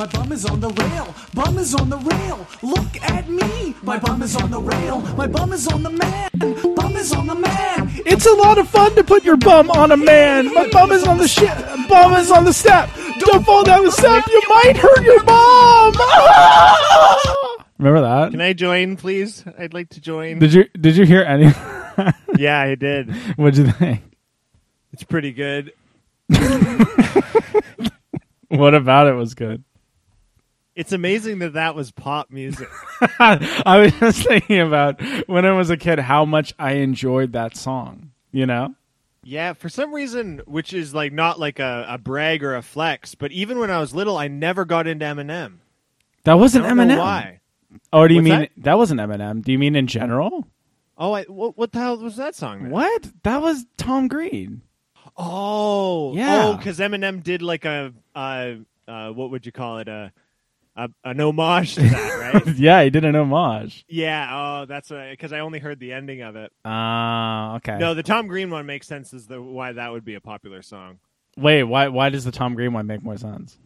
My bum is on the rail. Bum is on the rail. Look at me. My bum is on the rail. My bum is on the man. Bum is on the man. It's a lot of fun to put your bum on a man. My bum is on the shit. Bum is on the step. Don't fall down the step. You might hurt your bum. Remember that? Can I join, please? I'd like to join. Did you did you hear any? yeah, I did. What'd you think? It's pretty good. What about it was good? It's amazing that that was pop music. I was just thinking about when I was a kid how much I enjoyed that song. You know? Yeah, for some reason, which is like not like a, a brag or a flex, but even when I was little, I never got into Eminem. That wasn't Eminem. why. Oh, do you What's mean that? that? wasn't Eminem? Do you mean in general? Oh, I, what, what the hell was that song? Then? What? That was Tom Green. Oh, Yeah. Oh, because Eminem did like a, uh, uh, what would you call it? A, a an homage to that, right? yeah, he did an homage. yeah. Oh, that's because I only heard the ending of it. Ah, okay. No, the Tom Green one makes sense as the why that would be a popular song Wait, why why does the Tom Green one make more sense?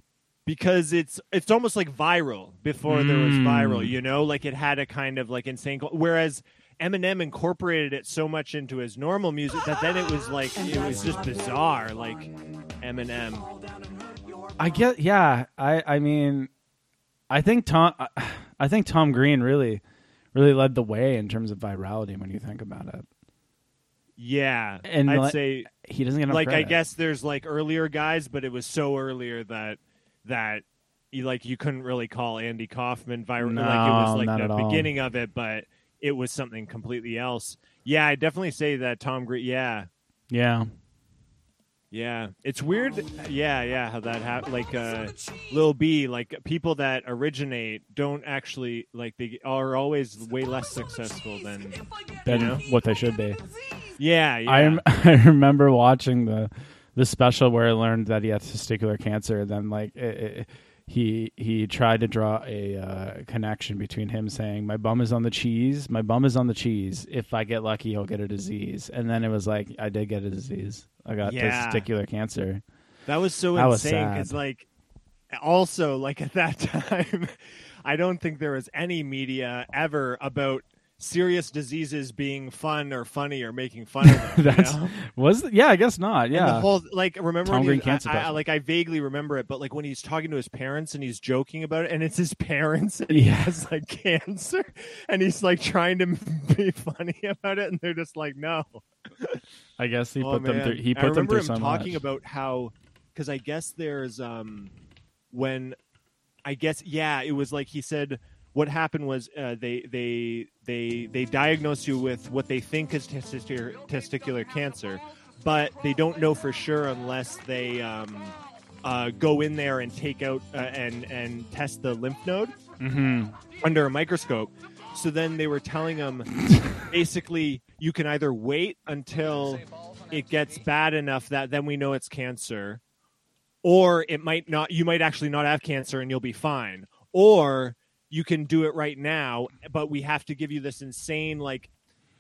because it's it's almost like viral before there was Mm. viral. You know, like it had a kind of like insane. Whereas Eminem incorporated it so much into his normal music that then it was like it was just bizarre. Like Eminem. I get yeah, I I mean I think Tom I think Tom Green really really led the way in terms of virality when you think about it. Yeah, And I'd like- say He doesn't get like I guess there's like earlier guys, but it was so earlier that that you like you couldn't really call Andy Kaufman viral. like it was No, like not the at all. beginning of it, but it was something completely else. Yeah, I definitely say that Tom Green. Yeah, Yeah. Yeah, it's weird. Yeah, yeah, how that happened. Like uh, Lil B, like people that originate don't actually like they are always way less successful than. Than know? what they should be. Yeah, yeah. I I remember watching the the special where I learned that he had testicular cancer. And then like it, it, he he tried to draw a uh, connection between him saying my bum is on the cheese, my bum is on the cheese. If I get lucky, he'll get a disease. And then it was like I did get a disease. I got Yeah. testicular cancer. That was so That was insane sad. because, like, also, like at that time, I don't think there was any media ever about serious diseases being fun or funny or making fun of them. you That's know? was yeah, I guess not. And Yeah. the whole like remember Tom when Green cancer I, I, like I vaguely remember it, but like when he's talking to his parents and he's joking about it, and it's his parents and he has like cancer, and he's like trying to be funny about it, and they're just like, no. I guess he Oh, put them through. He I put them remember through him so talking much. about how because I guess there's um when I guess yeah it was like he said what happened was uh, they they they they diagnosed you with what they think is testicular testicular cancer, but they don't know for sure unless they um, uh, go in there and take out uh, and and test the lymph node hmm under a microscope. So then they were telling him basically you can either wait until it gets bad enough that then we know it's cancer or it might not you might actually not have cancer and you'll be fine or you can do it right now but we have to give you this insane like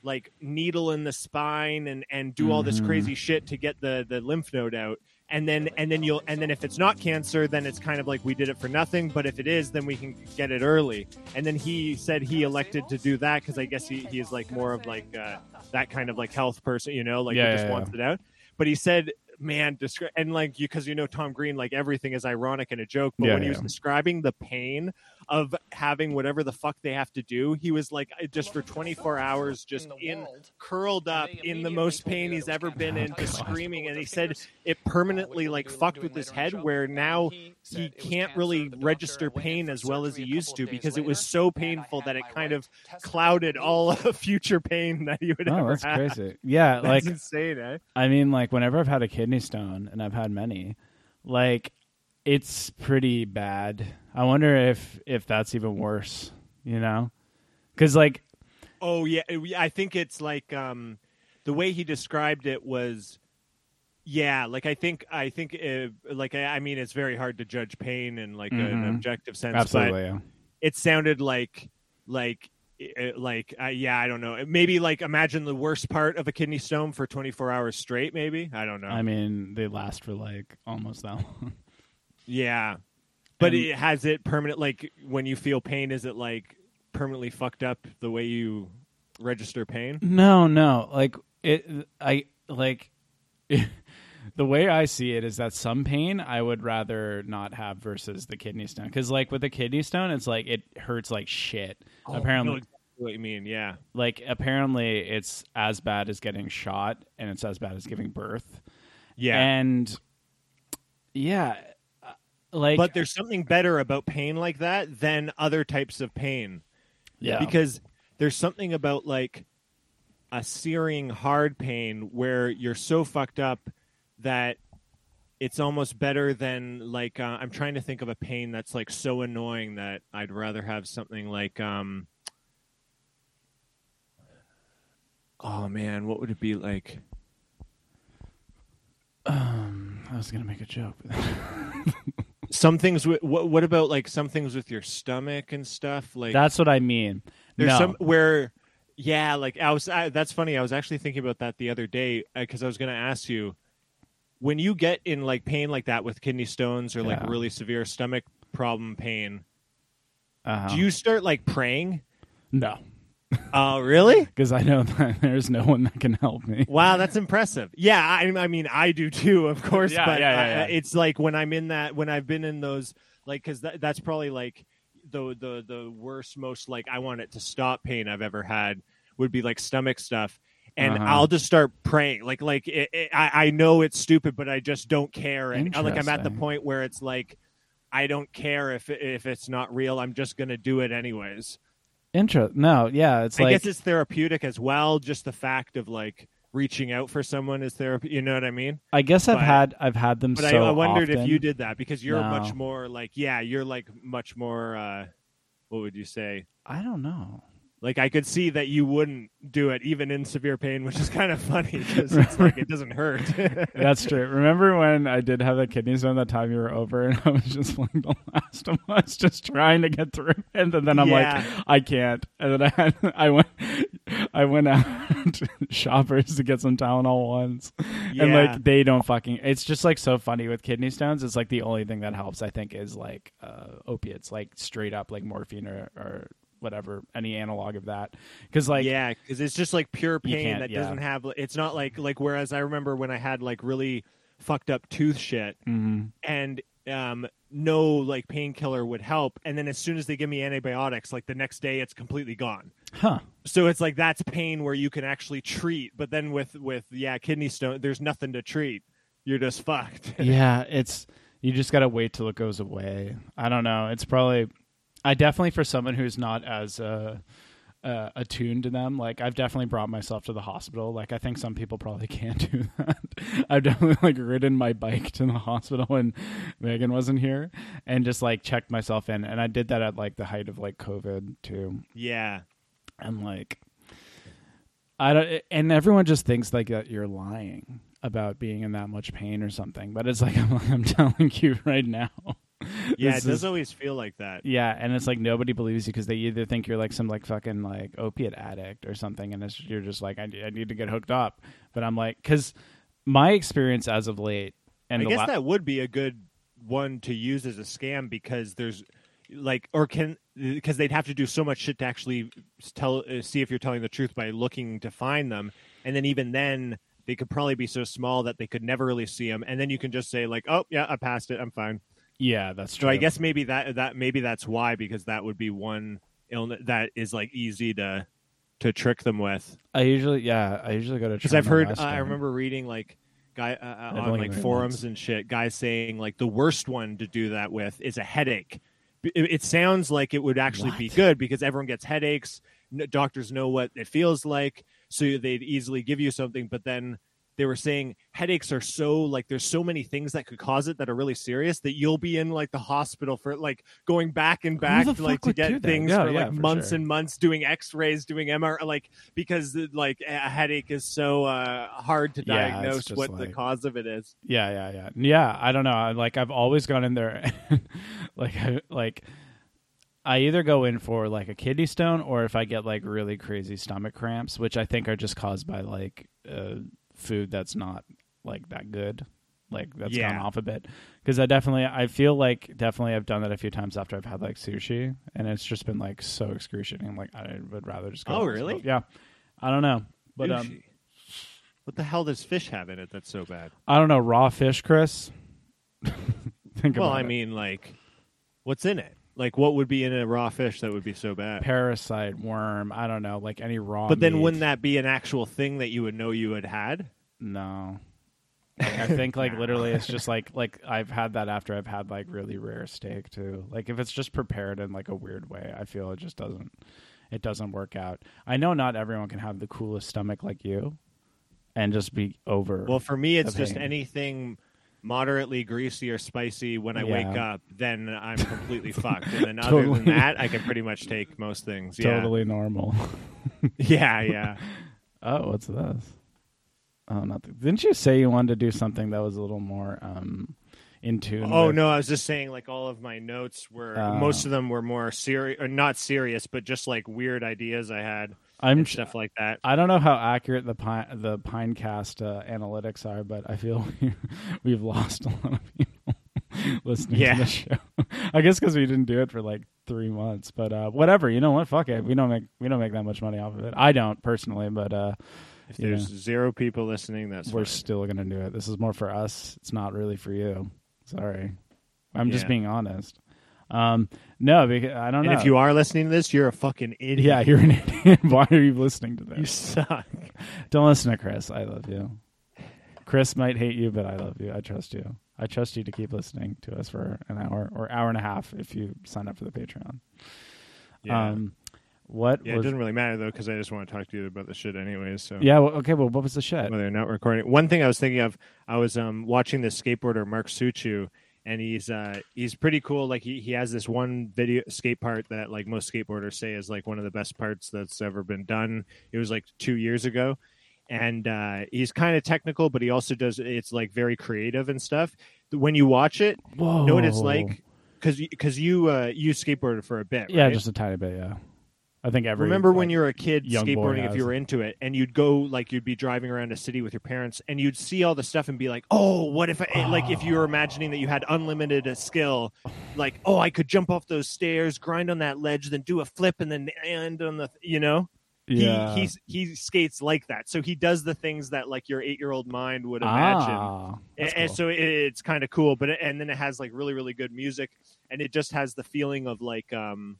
like needle in the spine and and do all this Mhm. crazy shit to get the the lymph node out. And then and then you'll and then if it's not cancer then it's kind of like we did it for nothing. But if it is then we can get it early. And then he said he elected to do that because i guess he, he is like more of like uh, that kind of like health person you know like Yeah, he just yeah, wants it out. But he said man descri- and like you because you know tom green like everything is ironic and a joke but Yeah, when he was describing the pain of having whatever the fuck they have to do he was like just for 24 hours just in curled up in the most pain he's ever been in just screaming and he said it permanently like fucked with his head where now he can't really register pain as well as he used to because it was so painful that it kind of clouded all of future pain that he would Oh, ever that's have. crazy. Yeah, That's like insane, eh? I mean, like whenever I've had a kidney stone, and I've had many, like it's pretty bad. I wonder if if that's even worse. You know, because like Oh yeah, I think it's like um, the way he described it was, yeah. Like I think I think uh, like I, I mean it's very hard to judge pain in like an Mhm. objective sense. absolutely, yeah. it sounded like like like uh, yeah, I don't know. Maybe like imagine the worst part of a kidney stone for 24 hours straight. Maybe I don't know. I mean, they last for like almost that long. Yeah, But And- it, has it permanent? Like when you feel pain, is it like permanently fucked up the way you register pain? No, no. Like it I like the way I see it is that some pain I would rather not have versus the kidney stone cuz like with the kidney stone it's like it hurts like shit. Oh, I apparently exactly what you mean? Yeah. like apparently it's as bad as getting shot and it's as bad as giving birth. Yeah. And yeah, like but there's something better about pain like that than other types of pain. yeah. because there's something about like a searing hard pain where you're so fucked up that it's almost better than like uh, I'm trying to think of a pain that's like so annoying that I'd rather have something like um oh man what would it be like um I was going to make a joke. some things with what, what about like some things with your stomach and stuff like That's what I mean. There's no. some where, yeah, like I was. I, that's funny. I was actually thinking about that the other day because I was going to ask you when you get in like pain like that with kidney stones or like really severe stomach problem pain. uh Do you start like praying? No. Oh, really? Because I know that there's no one that can help me. Wow, that's impressive. Yeah, I, I mean, I do too, of course. Yeah, but yeah, yeah, I- yeah. it's like when I'm in that, when I've been in those, like, because that, that's probably like the the the worst, most like I want it to stop pain I've ever had would be like stomach stuff, and Uh-huh. I'll just start praying. Like, like it, it, I I know it's stupid, but I just don't care, and like I'm at the point where it's like. I don't care if if it's not real. I'm just gonna do it anyways. Intro. No, yeah, it's I like guess it's therapeutic as well. Just the fact of like reaching out for someone is therapy. You know what I mean? I guess I've but- had I've had them But so I, I wondered if you did that because you're No. much more like yeah, you're like much more. uh What would you say? I don't know. Like I could see that you wouldn't do it even in severe pain, which is kind of funny because it's like it doesn't hurt. That's true. Remember when I did have a kidney stone that time you were over and I was just like The Last of Us, just trying to get through and then I'm Yeah. like, I can't. And then I had I went I went out to shoppers to get some Tylenol ones, and like they don't fucking. It's just like so funny with kidney stones. It's like the only thing that helps. I think is like uh, opiates, like straight up like morphine or, or whatever, any analog of that. Because like yeah, because it's just like pure pain that yeah. doesn't have. It's not like like whereas I remember when I had like really fucked up tooth shit mhm. and um no like painkiller would help and then as soon as they give me antibiotics like the next day it's completely gone huh. so it's like that's pain where you can actually treat but then with with yeah kidney stone there's nothing to treat you're just fucked yeah, it's you just gotta wait till it goes away. I don't know. It's probably I definitely for someone who's not as uh, uh, attuned to them. Like I've definitely brought myself to the hospital. Like I think some people probably can't do that. I've definitely like ridden my bike to the hospital when Megan wasn't here and just like checked myself in. And I did that at like the height of like COVID too. yeah And like I don't and everyone just thinks like that you're lying about being in that much pain or something. But it's like I'm, like, I'm telling you right now. yeah This it does is- always feel like that. Yeah, and it's like nobody believes you because they either think you're like some like fucking like opiate addict or something, and it's, you're just like I, I need to get hooked up. But I'm like, because my experience as of late, and i guess that would be a good one to use as a scam because there's like or can because they'd have to do so much shit to actually tell uh, see if you're telling the truth by looking to find them and then even then they could probably be so small that they could never really see them and then you can just say like oh yeah i passed it. I'm fine yeah, that's true. so true. i guess maybe that that maybe that's why because that would be one illness that is like easy to to trick them with I usually yeah I usually go to because I've heard. Uh, I remember reading like guy uh, uh, on like forums once. and shit. Guys saying like the worst one to do that with is a headache. It, it sounds like it would actually be good because everyone gets headaches. Doctors know what it feels like, so they'd easily give you something. But then they were saying headaches are so like there's so many things that could cause it that are really serious that you'll be in like the hospital for like going back and back to, like to get things Yeah, for yeah, like for months sure. and months doing x-rays doing mr like because like a headache is so uh hard to Yeah, diagnose what the cause of it is Yeah, yeah, yeah, yeah. I don't know. I, like I've always gone in there, like I, like I either go in for like a kidney stone or if I get like really crazy stomach cramps, which I think are just caused by like uh, food that's not like that good. Like that's Yeah. gone off a bit because I definitely I feel like definitely I've done that a few times after I've had like sushi and it's just been like so excruciating. Like I would rather just go. Oh, really? Yeah, I don't know, but um, what the hell does fish have in it that's so bad? I don't know raw fish, Chris. Think Well, I it. mean, like, what's in it? Like, what would be in a raw fish that would be so bad? parasite, worm. I don't know, like any raw. but then, meat. wouldn't that be an actual thing that you would know you had had? No. Like, I think like literally it's just like like I've had that after I've had like really rare steak too. Like if it's just prepared in like a weird way, I feel it just doesn't it doesn't work out. I know not everyone can have the coolest stomach like you and just be over. Well, for me, it's just anything moderately greasy or spicy. When I wake up, then I'm completely fucked. And then other than that, I can pretty much take most things. Yeah, totally normal. yeah, yeah. oh, what's this? Oh, nothing. Didn't you say you wanted to do something that was a little more um in tune? Oh with- no, I was just saying like all of my notes were Oh. most of them were more serious or not serious, but just like weird ideas I had I'm and stuff like that. I don't know how accurate the pine the Pinecast uh, analytics are, but I feel we've lost a lot of people listening Yeah. to the show. I guess because we didn't do it for like three months, but uh, whatever. You know what? Fuck it. We don't make we don't make that much money off of it. I don't personally, but uh, If Yeah. there's zero people listening, that's we're fine. still gonna do it. This is more for us. It's not really for you. Sorry, I'm just being honest. Um, no, because I don't And know. if you are listening to this, you're a fucking idiot. yeah, you're an idiot. Why are you listening to this? you suck. Don't listen to Chris. I love you. Chris might hate you, but I love you. I trust you. I trust you to keep listening to us for an hour or hour and a half if you sign up for the Patreon. Yeah. Um, what yeah, it was? doesn't really matter though because I just want to talk to you about the shit anyways. So yeah. Well, okay. Well, what was the shit? whether or not recording. One thing I was thinking of, I was um, watching this skateboarder Mark Suciu, and he's uh, he's pretty cool. Like he, he has this one video skate part that like most skateboarders say is like one of the best parts that's ever been done. It was like two years ago, and uh, he's kind of technical, but he also does it's like very creative and stuff. When you watch it, Whoa. know what it's like because because you uh, you skateboarded for a bit, Yeah, right? just a tiny bit. Yeah. I think every. Remember when you were a kid young boy skateboarding, if has. you were into it, and you'd go like you'd be driving around a city with your parents, and you'd see all the stuff and be like, "Oh, what if I like if you were imagining that you had unlimited uh, skill, like oh, I could jump off those stairs, grind on that ledge, then do a flip, and then end on the you know." Yeah. He he's, he skates like that, so he does the things that like your eight year old mind would imagine Ah, and, that's and so it, it's kind of cool but it, and then it has like really really good music and it just has the feeling of like um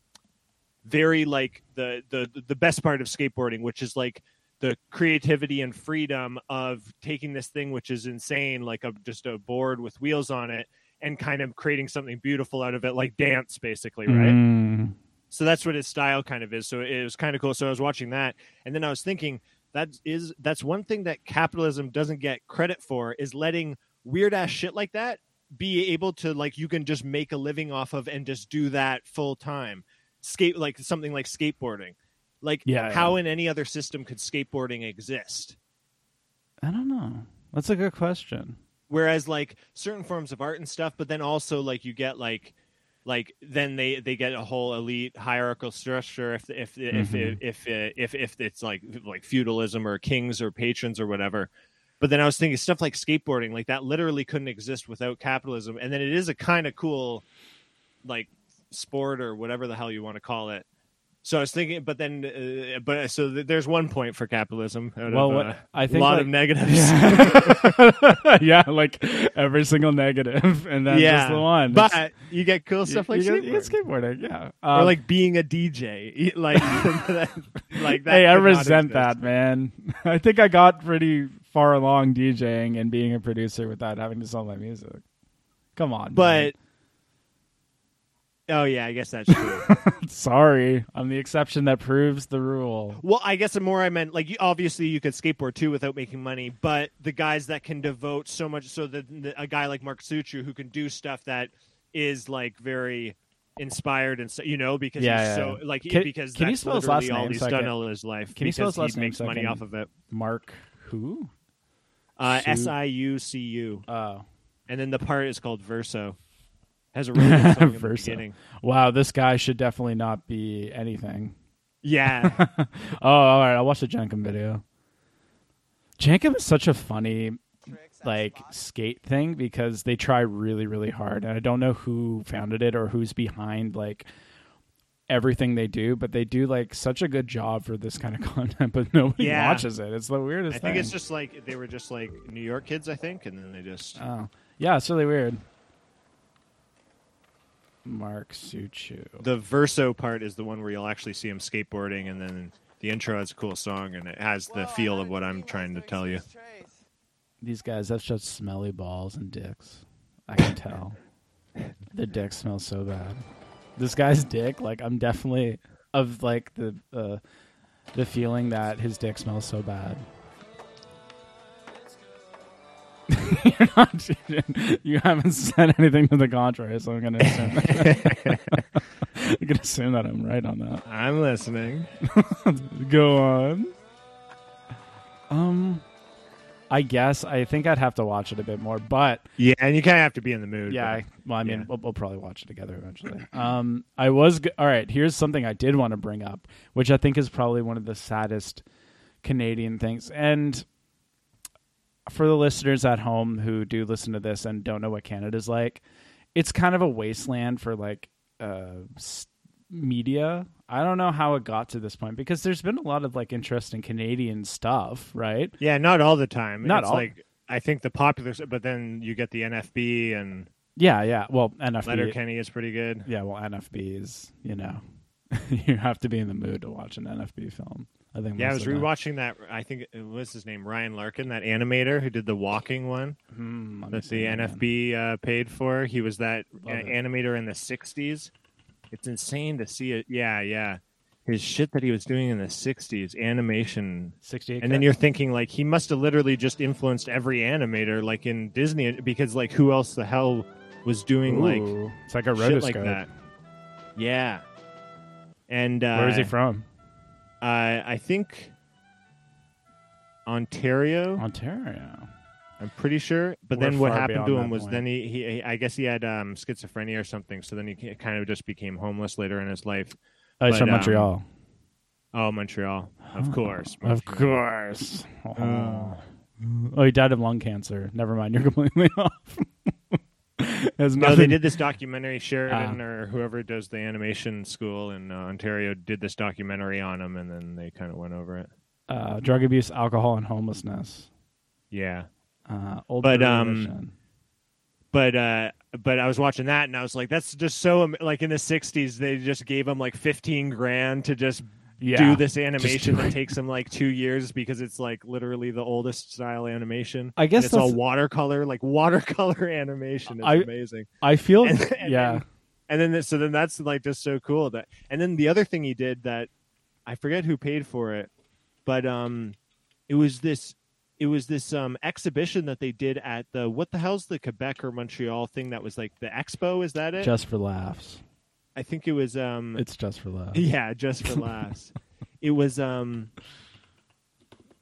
very like the the the best part of skateboarding which is like the creativity and freedom of taking this thing which is insane like a just a board with wheels on it and kind of creating something beautiful out of it like dance basically right? Mm. so that's what his style kind of is. So it was kind of cool. So i was watching that and then i was thinking that is that's one thing that capitalism doesn't get credit for is letting weird ass shit like that be able to like you can just make a living off of and just do that full time skate like something like skateboarding like Yeah, how in any other system could skateboarding exist I don't know. That's a good question. whereas like certain forms of art and stuff but then also like you get like like then they they get a whole elite hierarchical structure if if if Mhm. if, if if if it's like like feudalism or kings or patrons or whatever but then i was thinking stuff like skateboarding like that literally couldn't exist without capitalism and then it is a kind of cool like sport or whatever the hell you want to call it so i was thinking but then uh, but so th- there's one point for capitalism Well, of, what- uh, I think, a lot like- of negatives Yeah. yeah, like every single negative, and then just the one. But It's- you get cool stuff like you, get- you get skateboarding. skateboarding. Yeah, or Um, like being a DJ. Like, like that. hey, I resent that, man. I think I got pretty far along DJing and being a producer without having to sell my music. Come on, man. Oh yeah, I guess that's true. sorry, I'm the exception that proves the rule. well, I guess the more I meant, like, obviously you could skateboard too without making money, but the guys that can devote so much, so that a guy like Mark Suciu who can do stuff that is like very inspired and so you know because Yeah, he's yeah, so like Can- because can you spell his last all name he's done can- all his life. Can you spell his last he name makes money off of it. Mark who? Uh, S I U C U. Oh, and then the part is called Verso. Has a really song in the beginning. wow, this guy should definitely not be anything. Yeah, oh, all right. I'll watch the Jenkem video. Jenkem is such a funny. like skate thing because they try really really hard and I don't know who founded it or who's behind like everything they do but they do like such a good job for this kind of content but nobody Yeah. watches it it's the weirdest thing. I think thing it's just like they were just like New York kids, I think, and then they just oh yeah it's really weird Mark Suciu. The verso part is the one where you'll actually see him skateboarding, and then the intro has a cool song and it has the feel of what I'm trying to tell you. these guys that's just smelly balls and dicks. I can tell. The dick smells so bad. This guy's dick like i'm definitely of like the uh, the feeling that his dick smells so bad You're not, you haven't said anything to the contrary so i'm gonna assume that. i'm gonna assume that i'm right on that I'm listening. go on um i guess i think i'd have to watch it a bit more but Yeah, and you kind of have to be in the mood. yeah, but- well, I mean, yeah. we'll, we'll probably watch it together eventually. Um, I was g- all right. Here's something I did want to bring up, which I think is probably one of the saddest Canadian things. And for the listeners at home who do listen to this and don't know what Canada's like, it's kind of a wasteland for like uh, media. I don't know how it got to this point because there's been a lot of like interesting Canadian stuff, right? Yeah, not all the time. Not it's all- like I think the popular, but then you get the NFB and Yeah, yeah. Well, NFB. Letterkenny is pretty good. Yeah, well, NFB is you know you have to be in the mood to watch an NFB film. I think. Yeah, I was rewatching that. I think it was his name Ryan Larkin, that animator who did the walking one Hmm, let that the that. NFB uh, paid for. He was that uh, animator in the '60s. It's insane to see it. Yeah, yeah. His shit that he was doing in the '60s, animation Sixty-eight. and then you're thinking like he must have literally just influenced every animator like in disney because like who else the hell was doing like it's like a shit rotoscope. like that yeah and uh Where is he from? Uh, i think ontario Ontario. i'm pretty sure but We're then what happened to him was point. then he, he i guess he had um schizophrenia or something so then he kind of just became homeless later in his life Oh, he's But, from um, Montreal. oh montreal of course Of course. Oh. oh, he died of lung cancer. Never mind. You're completely off. Has No, they did this documentary. Sheridan Ah. or whoever does the animation school in uh, Ontario did this documentary on him, and then they kind of went over it. uh, drug abuse, alcohol, and homelessness. Yeah, Uh, old But, um, but uh, but I was watching that, and I was like, that's just so like in the '60s, they just gave him like 15 grand to just yeah. do this animation do that takes him like two years because it's like literally the oldest style animation. I guess And it's all watercolor, like watercolor animation. It's I- amazing. I feel. and- and yeah. then- and then so then that's like just so cool that and then the other thing he did that i forget who paid for it but um it was this it was this um exhibition that they did at the what the hell's the quebec or montreal thing that was like the expo is that it just for laughs. I think it was um It's just for laughs. yeah just for laughs it was um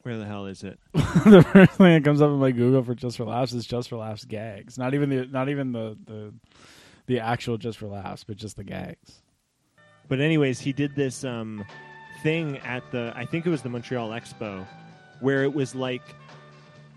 where the hell is it the first thing that comes up in my Google for just for laughs is just for laughs gags. Not even the not even the the the actual just for laughs, but just the gags. But anyways, he did this um thing at the I think it was the Montreal Expo where it was like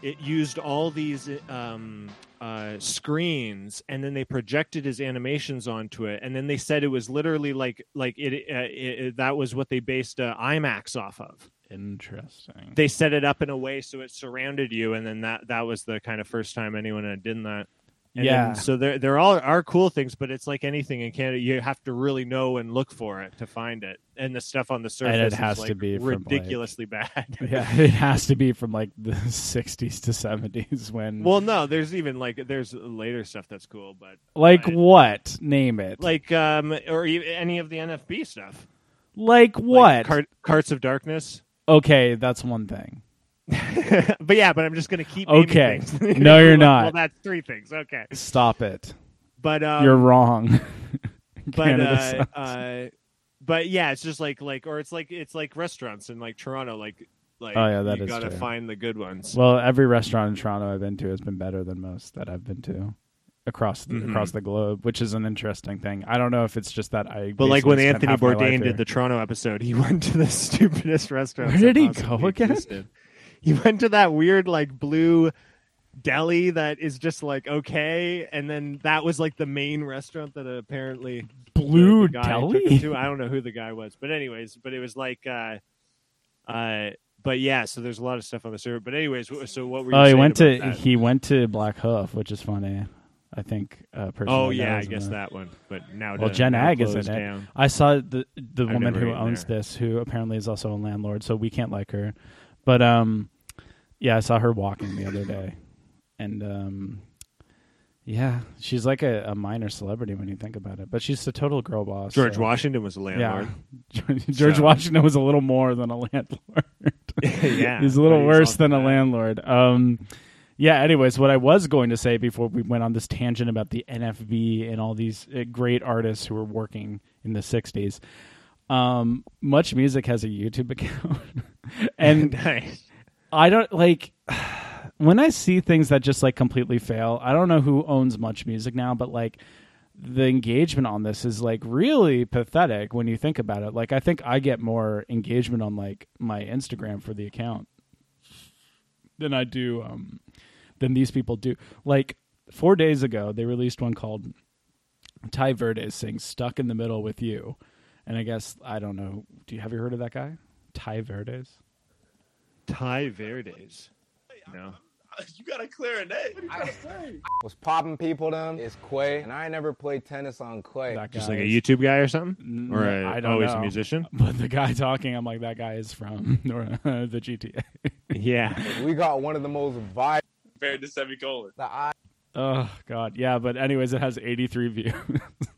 it used all these um uh screens and then they projected his animations onto it and then they said it was literally like like it, uh, it, it that was what they based uh, IMAX off of. Interesting. They set it up in a way so it surrounded you and then that that was the kind of first time anyone had done that. And yeah. then- so there there all are cool things, but it's like anything in Canada, you have to really know and look for it to find it. And the stuff on the surface—it has to like, be from, like- ridiculously bad. yeah, it has to be from like the 60s to 70s when well, no, there's even like there's later stuff that's cool, but like but- what? Name it. like um or any of the NFB stuff. like Like what? Cart- Carts of Darkness. okay, that's one thing. but yeah, but I'm just gonna keep Okay. No, you're not. Well, that's three things. Okay, Stop it. but um, You're wrong. but uh, uh, but yeah, it's just like like or it's like it's like restaurants in like Toronto, like like Oh, yeah, that you is gotta true. find the good ones. Well, every restaurant in Toronto I've been to has been better than most that I've been to across the, Mhm. across the globe, which is an interesting thing. I don't know if it's just that I. But like when Anthony half my life Bourdain did the Toronto episode, he went to the stupidest restaurant. Where did he go again? He went to that weird like blue deli that is just like okay, and then that was like the main restaurant that apparently Blue the guy took him Deli. to. I don't know who the guy was, but anyways, but it was like, uh, uh, but yeah. So there's a lot of stuff on the server. But anyways, so what were you? Oh, he went to that? he went to Black Hoof, which is funny. I think uh, Oh yeah, I guess that one. But now, Well, Jen Agg is in it. down. I saw the the I've woman who owns there. this, who apparently is also a landlord, so we can't like her. But um, yeah, I saw her walking the other day, and um, yeah, she's like a, a minor celebrity when you think about it. But she's a total girl boss. George so- Washington was a landlord. Yeah, George So- Washington was a little more than a landlord. Yeah, he's a little he's worse than a landlord. Um, yeah. Anyways, what I was going to say before we went on this tangent about the NFB and all these uh, great artists who were working in the '60s. Um, Much Music has a YouTube account, and nice. I don't like when I see things that just like completely fail. I don't know who owns Much Music now, but like the engagement on this is like really pathetic when you think about it. Like I think I get more engagement on like my Instagram for the account than I do um than these people do. Like 4 days ago they released one called Ty Verde sings Stuck in the Middle with You. And I guess I don't know, do you have you heard of that guy? Ty Verdes? Ty Verdes. No. You got a clarinet. was popping people them is Quay, and I never played tennis on Quay. That Just guy like a is- YouTube guy or something, or a, I don't always know. a musician. But the guy talking, I'm like, that guy is from the GTA. Yeah. We got one of the most vibrant. Compared to semicolon. I oh God, yeah. But anyways, it has 83 views.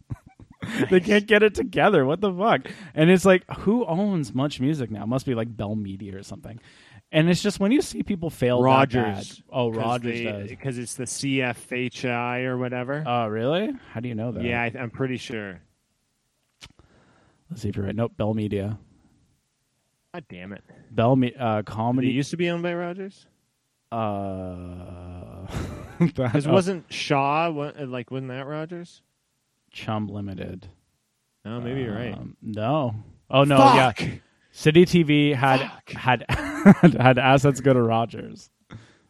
they can't get it together. What the fuck? And it's like, who owns Much Music now? It must be like Bell Media or something. And it's just when you see people fail. that Rogers. bad- Oh, Rogers does. because it's the CFHI or whatever. Oh, really? How do you know that? yeah, I, I'm pretty sure. Let's see if you're right. Nope. Bell Media. God damn it! Bell Me- uh, Did comedy. it used to be owned by Rogers? uh, that- wasn't Shaw like wasn't that Rogers? Chum Limited. No, maybe you're right. Um, no. Oh no. Yeah. City TV had Fuck. had had assets go to Rogers.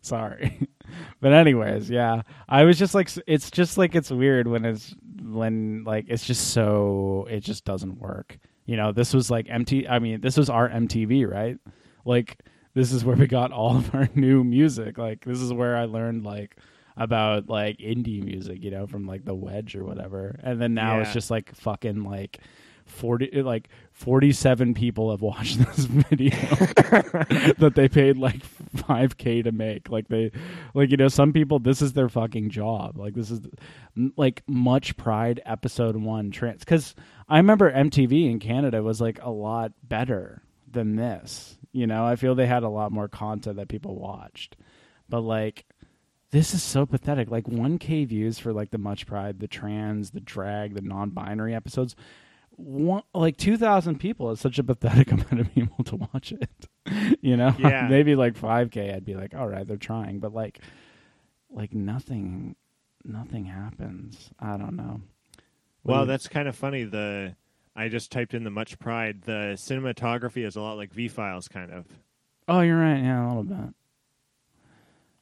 Sorry, but anyways, yeah, I was just like, it's just like it's weird when it's when like it's just so it just doesn't work. You know, this was like MT. I mean, this was our MTV, right? Like this is where we got all of our new music. Like this is where I learned like about like indie music, you know, from like the Wedge or whatever. And then now it's just like fucking like 40 like 47 people have watched this video that they paid like 5k to make. Like they like you know some people this is their fucking job. Like this is like much pride episode 1 trans cuz i remember mtv in canada was like a lot better than this. You know i feel they had a lot more content that people watched. But like this is so pathetic like 1k views for like the much pride the trans the drag the non-binary episodes one, like 2000 people is such a pathetic amount of people to watch it you know Yeah. maybe like 5k i'd be like all right they're trying but like like nothing nothing happens i don't know What Well, you- that's kind of funny. The I just typed in the much pride. The cinematography is a lot like V Files, kind of. oh you're right yeah a little bit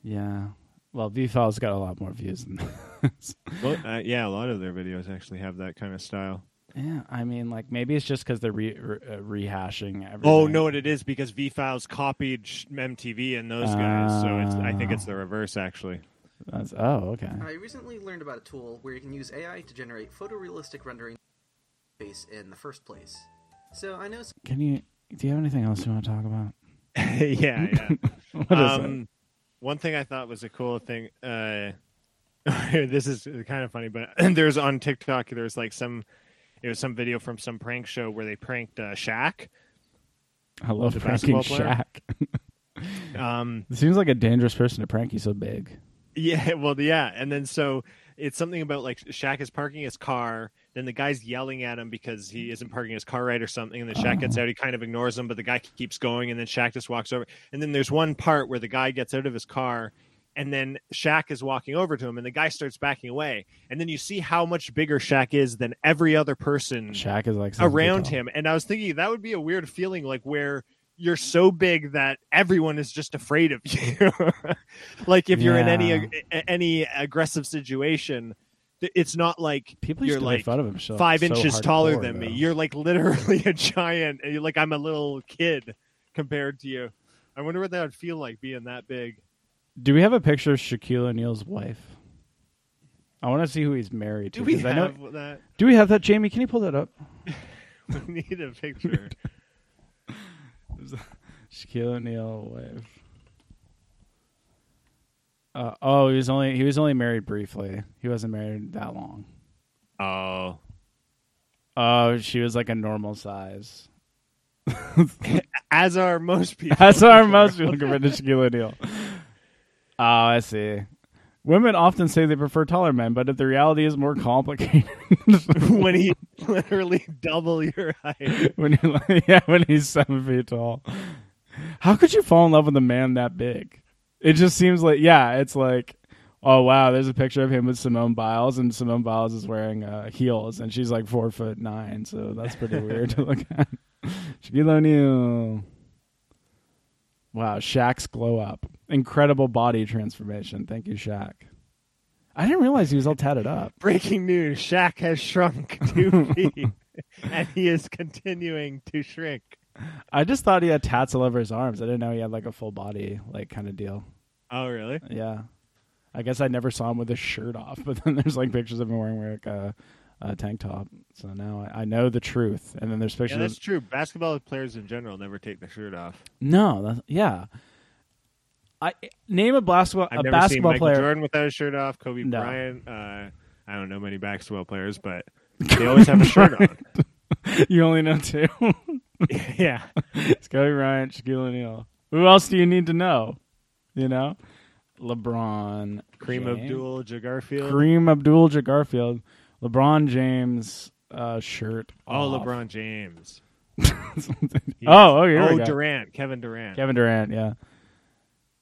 yeah well v-file's got a lot more views than this Well, uh, yeah, a lot of their videos actually have that kind of style. yeah i mean like maybe it's just because they're re- re- uh, rehashing everything Oh no, it is because V Files copied sh- MTV and those guys. So it's I think Ah. it's the reverse actually. That's, oh okay I recently learned about a tool where you can use AI to generate photorealistic rendering face in the first place. So I know some can you do you have anything else you want to talk about yeah, yeah. what is um, one thing I thought was a cool thing. Uh, this is kind of funny, but there's on TikTok. There's like some, it was some video from some prank show where they pranked uh, Shaq. i love pranking? Shaq. Um, It seems like a dangerous person to prank. He's so big. Yeah, well, yeah, and then so it's something about like Shaq is parking his car, then the guy's yelling at him because he isn't parking his car right or something, and then Shaq gets out, he kind of ignores him, but the guy keeps going, and then Shaq just walks over, and then there's one part where the guy gets out of his car. And then Shaq is walking over to him, and the guy starts backing away. And then you see how much bigger Shaq is than every other person Shaq is like around him. And I was thinking that would be a weird feeling, like where you're so big that everyone is just afraid of you. like if you're in any any aggressive situation, it's not like People you're like fun of him. so- five so inches taller than me. You're like literally a giant. and you're like I'm a little kid compared to you. I wonder what that would feel like being that big. Do we have a picture of Shaquille O'Neal's wife? I want to see who he's married to. Do we 'cause I know- that? do we have that, Jamie? Can you pull that up? We need a picture. Shaquille O'Neal wife. Uh, oh, he was only he was only married briefly. He wasn't married that long. oh, Oh, she was like a normal size. as are most people. As are most people compared to Shaquille O'Neal. Oh, I see. Women often say they prefer taller men, but if the reality is more complicated. when he literally double your height. when you yeah, when he's seven feet tall. How could you fall in love with a man that big? It just seems like yeah, it's like oh wow, there's a picture of him with Simone Biles, and Simone Biles is wearing uh, heels, and she's like four foot nine, so that's pretty weird to look at. Shaquille O'Neal. Wow, Shaq's glow up, incredible body transformation. Thank you, Shaq. I didn't realize he was all tatted up. Breaking news: Shaq has shrunk two feet, and he is continuing to shrink. I just thought he had tats all over his arms. I didn't know he had like a full body like kind of deal. Oh, really? Yeah. I guess I never saw him with his shirt off, but then there's like pictures of him wearing like a, a tank top. So now I, I know the truth. And then there's Yeah, pictures. that's of, true. Basketball players in general never take their shirt off. no, that's, yeah. I name a basketball I've a never basketball player. Jordan without a shirt off. Kobe No. Bryant. Uh, I don't know many basketball players, but they always have a shirt on. you only know two. yeah, it's Kobe Bryant, Shaquille O'Neal. Who else do you need to know? You know, LeBron, Kareem Abdul Jabbar Kareem Abdul Garfield, LeBron James uh, shirt. Oh, off. LeBron James. Oh, oh, here oh, we go. Durant, Kevin Durant. Kevin Durant, yeah.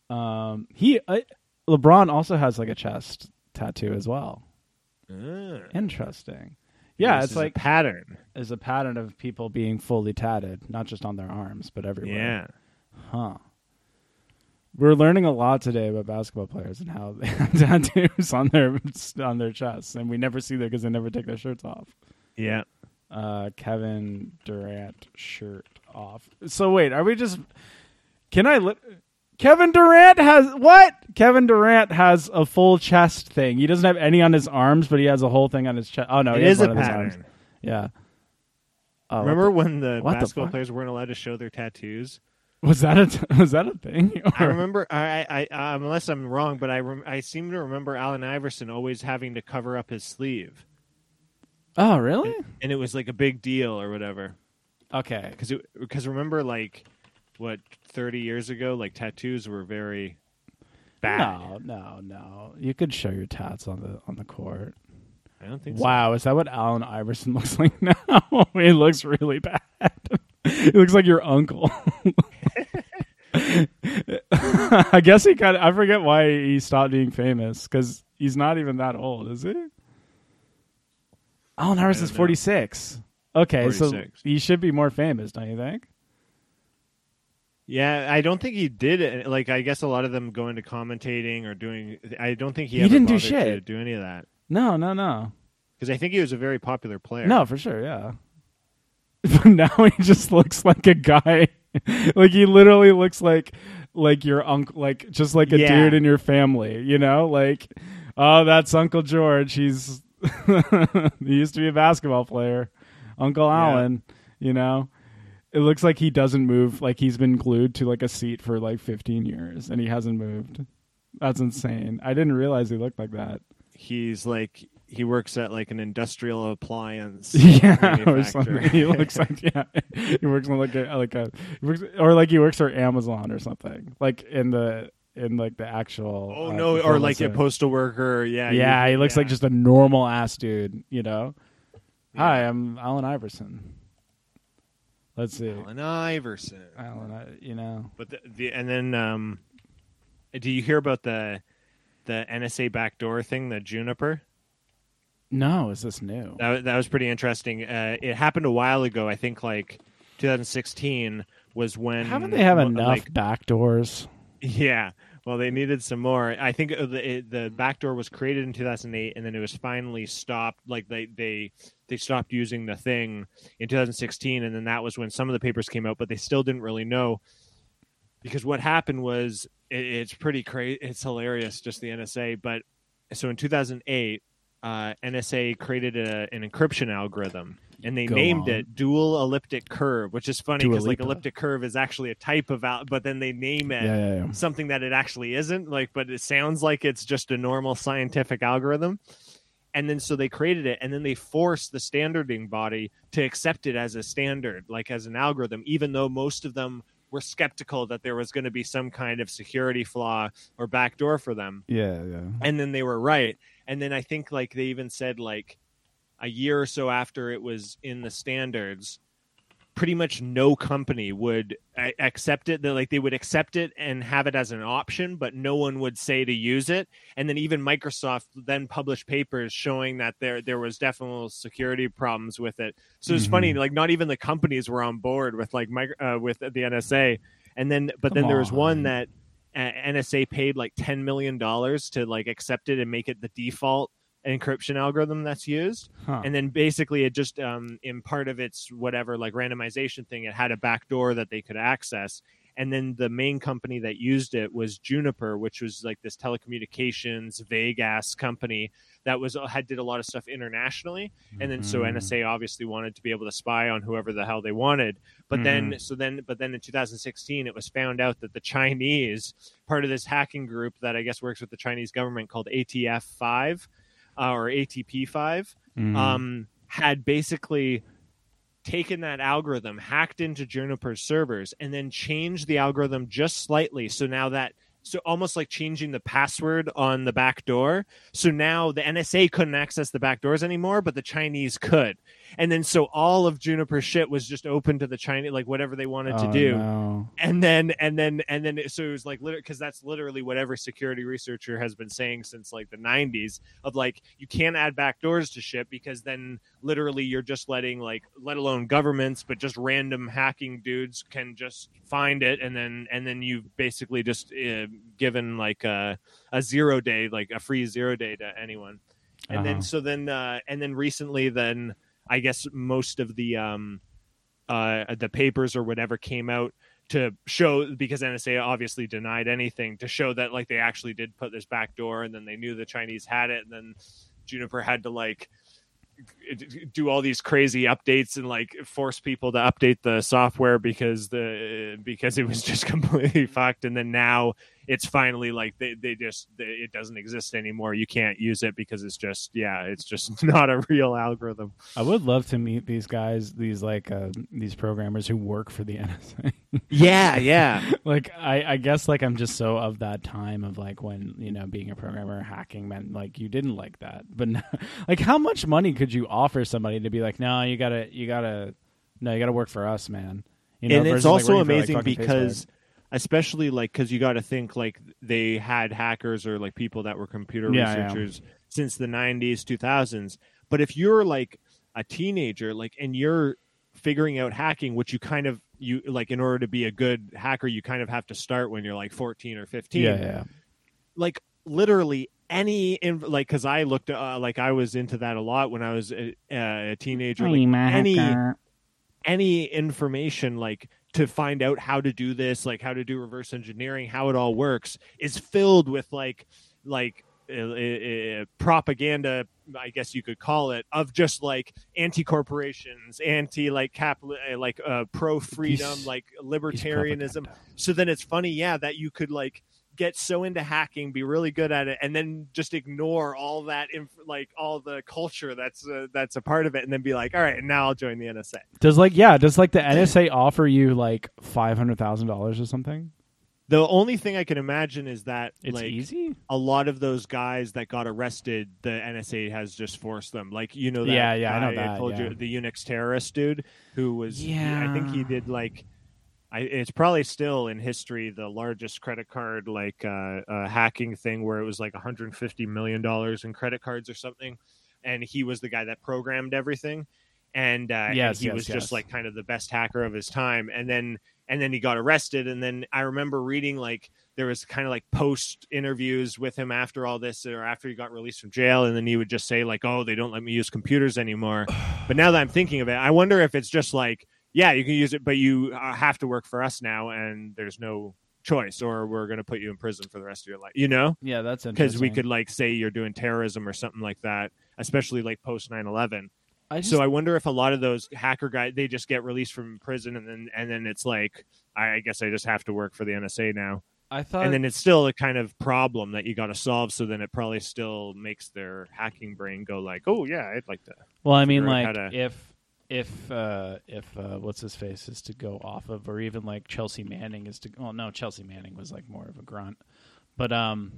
Um, he uh, LeBron also has like a chest tattoo as well. Ah. Interesting. Yeah, This it's is like pattern. there's a pattern of people being fully tatted, not just on their arms, but everywhere. Yeah. Huh. We're learning a lot today about basketball players and how they have tattoos on their on their chests, and we never see them because they never take their shirts off. Yeah. uh, Kevin Durant shirt off. So wait, are we just? Can I? Li- Kevin Durant has what? Kevin Durant has a full chest thing. He doesn't have any on his arms, but he has a whole thing on his chest. Oh no, it he has is a one his arms. pattern. Yeah. Oh, Remember when the what the basketball fuck? players weren't allowed to show their tattoos? was that a t- was that a thing? I remember, I, I, I, unless I'm wrong, but I, rem- I seem to remember Allen Iverson always having to cover up his sleeve, Oh really? and it was like a big deal or whatever. Okay. Because because remember, like what 30 years ago, like tattoos were very bad. No, no, no. You could show your tats on the on the court. I don't think so. Wow, is that what Allen Iverson looks like now? he looks really bad. he looks like your uncle. I guess he kind of. I forget why he stopped being famous because he's not even that old, is he? Allen Iverson's know. forty six. Okay, so he should be more famous, don't you think? Yeah, I don't think he did it. Like, I guess a lot of them go into commentating or doing. I don't think he, He ever didn't do bothered to shit. do any of that No, no, no, because I think he was a very popular player. no, for sure, yeah. But now he just looks like a guy. like he literally looks like like your uncle, like just like a Yeah. dude in your family. You know, like oh, that's Uncle George. He's he used to be a basketball player, Uncle Yeah. Allen. You know, it looks like he doesn't move. Like he's been glued to like a seat for like 15 years and he hasn't moved. That's insane. I didn't realize he looked like that. he's like he works at like an industrial appliance. Yeah, or something. He looks like yeah, he works on like a like a works, or like he works for Amazon or something. Like in the in like the actual. Oh uh, no, or like a postal worker. Yeah, Yeah, you- he looks yeah. like just a normal ass dude. You know. Yeah. Hi, I'm Allen Iverson. Let's see, Allen Iverson. Allen. I, you know. But the, the and then um, do you hear about the the NSA backdoor thing, the Juniper? No, is this new? That that was pretty interesting. Uh, it happened a while ago, I think, like 2016. was when Haven't they have well, enough like, backdoors? yeah. Well, they needed some more. I think uh, the it, the backdoor was created in 2008, and then it was finally stopped. Like they they they stopped using the thing in 2016, and then that was when some of the papers came out. But they still didn't really know because what happened was it, it's pretty crazy. It's hilarious, just the NSA. But so in 2008, uh, NSA created a, an encryption algorithm, and they Go named on. it dual elliptic curve, which is funny because like elliptic curve is actually a type of al- but then they name it Yeah, yeah, yeah. something that it actually isn't like but it sounds like it's just a normal scientific algorithm and then so they created it and then they forced the standarding body to accept it as a standard like as an algorithm even though most of them were skeptical that there was going to be some kind of security flaw or backdoor for them Yeah, yeah. and then they were right and then i think like they even said like a year or so after it was in the standards pretty much no company would accept it. They're like they would accept it and have it as an option but no one would say to use it. And then even microsoft then published papers showing that there there was definite security problems with it. So it's funny like not even the companies were on board with like uh, with the nsa and then but Come then there was on. one that uh, NSA paid like ten million dollars to like accept it and make it the default encryption algorithm that's used. Huh. And then basically, it just um, in part of its whatever like randomization thing, it had a back door that they could access. And then the main company that used it was Juniper, which was like this telecommunications Vegas company that was uh, had did a lot of stuff internationally. And then so Mhm. NSA obviously wanted to be able to spy on whoever the hell they wanted. But Mm-hmm. then so then but then in 2016 it was found out that the Chinese part of this hacking group that I guess works with the Chinese government called ATF 5 uh, or ATP 5 Mhm. um, had basically taken that algorithm, hacked into Juniper's servers, and then changed the algorithm just slightly. So now that so almost like changing the password on the back door. So now the NSA couldn't access the back doors anymore, but the Chinese could. And then so all of Juniper's shit was just open to the Chinese, like whatever they wanted to Oh, do no. and then and then and then it- so it was like literally because that's literally what every security researcher has been saying since like the 90s of like you can't add backdoors to shit because then literally you're just letting like let alone governments but just random hacking dudes can just find it and then and then you've basically just uh, given like a, a zero day like a free zero day to anyone and Uh-huh. then so then uh and then recently then i guess most of the um uh the papers or whatever came out to show because NSA obviously denied anything to show that like they actually did put this back door and then they knew the Chinese had it and then Juniper had to like do all these crazy updates and like force people to update the software because the because it was just completely fucked. And then now it's finally like they, they just they, it doesn't exist anymore you can't use it because it's just yeah it's just not a real algorithm I would love to meet these guys, these like uh, these programmers who work for the NSA. yeah yeah like I, I guess like I'm just so of that time of like when you know being a programmer hacking meant like you didn't like that, but now, like how much money could you offer somebody to be like, no, you gotta you gotta no, you gotta work for us, man. You know, and it's versus, like, also for, like, amazing because Facebook. Especially like because you got to think like they had hackers or like people that were computer Yeah, yeah. researchers since the 90s 2000s but if you're like a teenager like and you're figuring out hacking which you kind of you like in order to be a good hacker you kind of have to start when you're like 14 or 15 yeah, yeah, like literally any inf- like because i looked uh, like i was into that a lot when i was a, a teenager like any any information like to find out how to do this like how to do reverse engineering how it all works is filled with like like uh, uh, propaganda i guess you could call it of just like anti-corporations anti like cap uh, like uh, pro freedom like libertarianism. so then it's funny yeah that you could like get so into hacking be really good at it and then just ignore all that inf- like all the culture that's uh, that's a part of it and then be like all right now i'll join the nsa Does like yeah, does like the NSA offer you like five hundred thousand dollars or something? the only thing i can imagine is that It's like easy. a lot of those guys that got arrested the nsa has just forced them like you know that Yeah, yeah, I know that, told yeah. you the unix terrorist dude who was Yeah. i think he did like I, it's probably still in history the largest credit card like uh, uh, hacking thing where it was like 150 million dollars in credit cards or something, and he was the guy that programmed everything, and, uh, and Yes, he yes, was yes. just like kind of the best hacker of his time. And then and then he got arrested and then i remember reading like there was kind of like post interviews with him after all this or after he got released from jail and then he would just say like oh they don't let me use computers anymore but now that i'm thinking of it i wonder if it's just like yeah you can use it but you uh, have to work for us now and there's no choice or we're going to put you in prison for the rest of your life you know Yeah, that's because we could like say you're doing terrorism or something like that especially like post 9-11 I just, so I wonder if a lot of those hacker guys they just get released from prison and then and then it's like I, I guess I just have to work for the NSA now. I thought and then it's still a kind of problem that you got to solve. So then it probably still makes their hacking brain go like, oh yeah, I'd like to. Well, I mean, like to- if if uh, if uh, what's his face is to go off of, or even like Chelsea Manning is to. Well, no, Chelsea Manning was like more of a grunt, but um,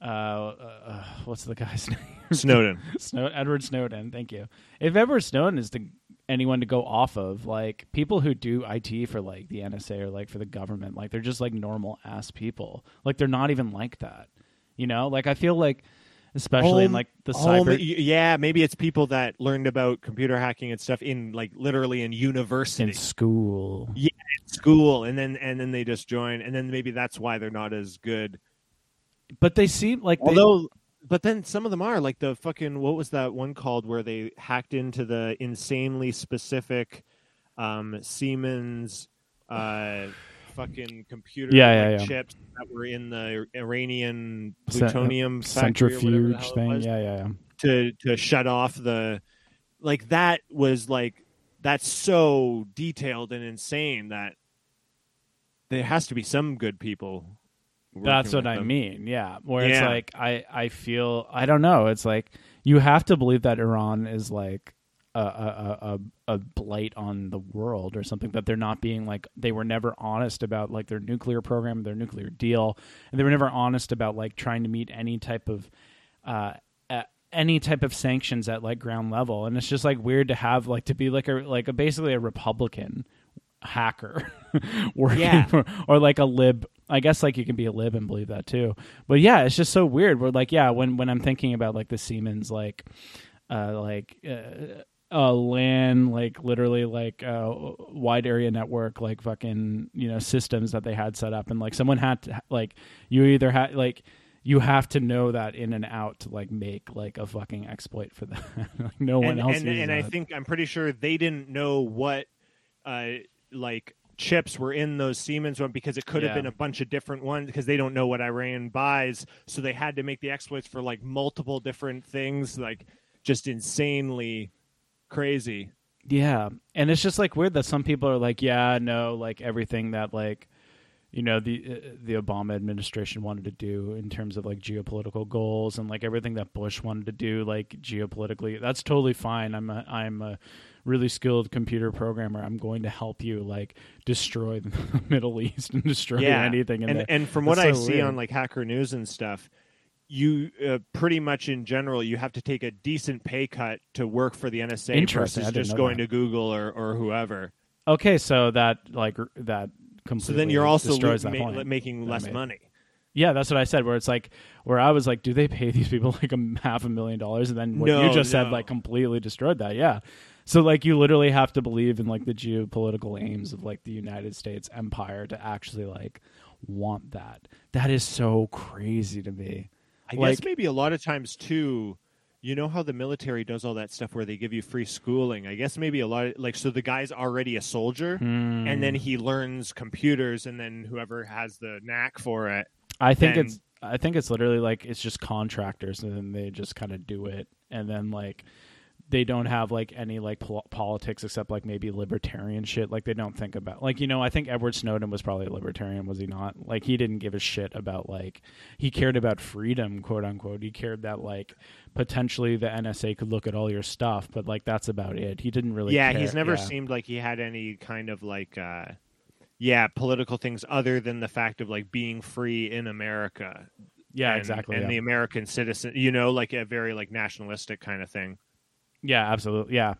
uh, uh what's the guy's name? Snowden. Snow- Edward Snowden. Thank you. If Edward Snowden is the anyone to go off of, like people who do IT for like the NSA or like for the government, like they're just like normal ass people. Like they're not even like that. You know, like I feel like, especially in Oh, like the cyber. yeah, maybe it's people that learned about computer hacking and stuff in like literally in university in school. Yeah, in school and then and then they just join and then maybe that's why they're not as good But they seem like they, Although, but then some of them are like the fucking what was that one called where they hacked into the insanely specific um, Siemens uh, fucking computer Yeah, yeah, yeah. chips that were in the Iranian uh, plutonium whatever the centrifuge thing. was, Yeah, yeah, yeah. to to shut off the like that was like that's so detailed and insane that there has to be some good people. That's what I them. mean. Yeah, where it's like I I feel I don't know. It's like you have to believe that Iran is like a a a, a blight on the world or something that they're not being like they were never honest about like their nuclear program, their nuclear deal, and they were never honest about like trying to meet any type of uh uh, any type of sanctions at like ground level. And it's just like weird to have like to be like a like a basically a republican hacker working Yeah. for, or like a lib i guess like you can be a lib and believe that too. But yeah it's just so weird. We're like yeah when when i'm thinking about like the siemens like uh like uh, uh LAN like literally like uh wide area network like fucking you know systems that they had set up. And like someone had to like you either had like you have to know that in and out to like make like a fucking exploit for that like no one and, else and, and I think I'm pretty sure they didn't know what uh like chips were in those Siemens one because it could have been a bunch of different ones because they don't know what Iran buys. So they had to make the exploits for like multiple different things like just insanely crazy Yeah, and it's just like weird that some people are like, yeah, no, like everything that like you know the uh, the Obama administration wanted to do in terms of like geopolitical goals and like everything that Bush wanted to do like geopolitically. That's totally fine. I'm a, I'm a really skilled computer programmer. I'm going to help you like destroy the Middle East and destroy yeah anything. in and there. and from what That's I so see on like Hacker News and stuff you uh, pretty much in general you have to take a decent pay cut to work for the NSA versus just going that. to Google or or whoever okay, so that like that completely so then you're also destroys lo- that ma- point. making less money Yeah, that's what I said. Where it's like, where I was like, do they pay these people like a half a million dollars? And then what No, you just said like completely destroyed that. Yeah. So like you literally have to believe in like the geopolitical aims of like the United States empire to actually like want that. That is so crazy to me. I Like- guess maybe a lot of times too. You know how the military does all that stuff where they give you free schooling. I guess maybe a lot of like so the guy's already a soldier Hmm. and then he learns computers and then whoever has the knack for it. I think then- it's I think it's literally like it's just contractors and then they just kind of do it and then like they don't have like any like pol- politics except like maybe libertarian shit like they don't think about like you know I think Edward Snowden was probably a libertarian was he not like he didn't give a shit about like he cared about freedom quote unquote he cared that like potentially the NSA could look at all your stuff but like that's about it he didn't really yeah, care. he's never yeah. seemed like he had any kind of like uh yeah, political things other than the fact of like being free in America. yeah and, exactly And yeah. the American citizen, you know, like a very like nationalistic kind of thing. Yeah absolutely. Yeah.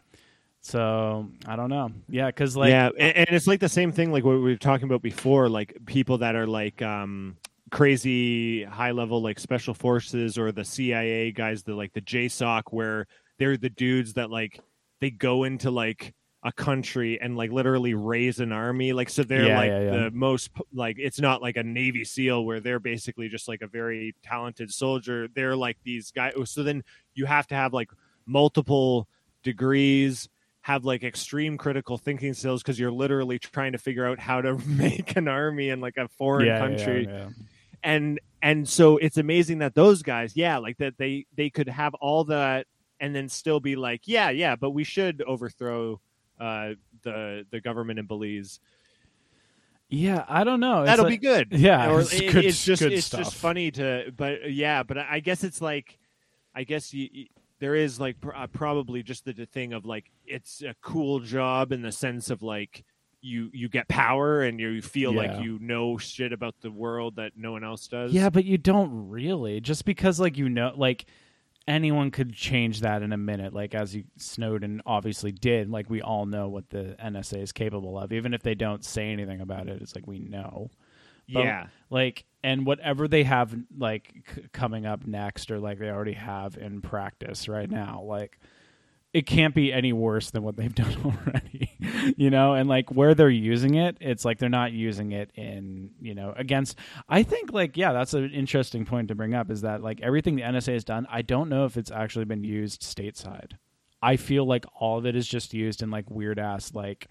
So I don't know. Yeah because like yeah, and, and it's like the same thing like what we were talking about before, like people that are like um crazy high level like special forces or the CIA guys, the like the JSOC where they're the dudes that like they go into like a country and like literally raise an army like so they're Yeah, like yeah, yeah. the most like it's not like a navy seal where they're basically just like a very talented soldier. They're like these guys so then you have to have like multiple degrees have like extreme critical thinking skills because you're literally trying to figure out how to make an army in like a foreign Yeah, yeah, country yeah. and and so it's amazing that those guys yeah like that they they could have all that and then still be like yeah yeah but we should overthrow uh the the government in belize Yeah, I don't know. It's that'll like- be good Yeah, or it's it- good- it's just it's stuff. just funny to but yeah but i guess it's like i guess you- there is like pr- uh, probably just the, the thing of like it's a cool job in the sense of like you you get power and you feel Yeah. like you know shit about the world that no one else does Yeah, but you don't really. Just because like you know like anyone could change that in a minute, like as you Snowden obviously did. Like we all know what the NSA is capable of. Even if they don't say anything about it, it's like we know. But, yeah Like and whatever they have like c- coming up next or like they already have in practice right now, like it can't be any worse than what they've done already you know? And like where they're using it it's like they're not using it in you know against i think like yeah that's an interesting point to bring up is that like everything the nsa has done i don't know if it's actually been used stateside. I feel like all of it is just used in like weird ass like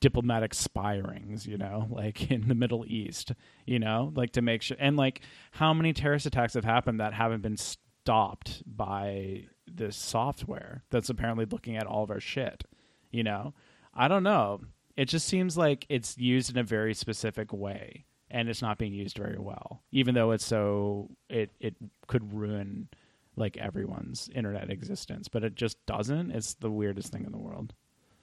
diplomatic spy rings you know like in the middle east you know like to make sure and like how many terrorist attacks have happened that haven't been stopped by this software that's apparently looking at all of our shit you know? I don't know. It just seems like it's used in a very specific way and it's not being used very well even though it's so it it could ruin like everyone's internet existence but it just doesn't. It's the weirdest thing in the world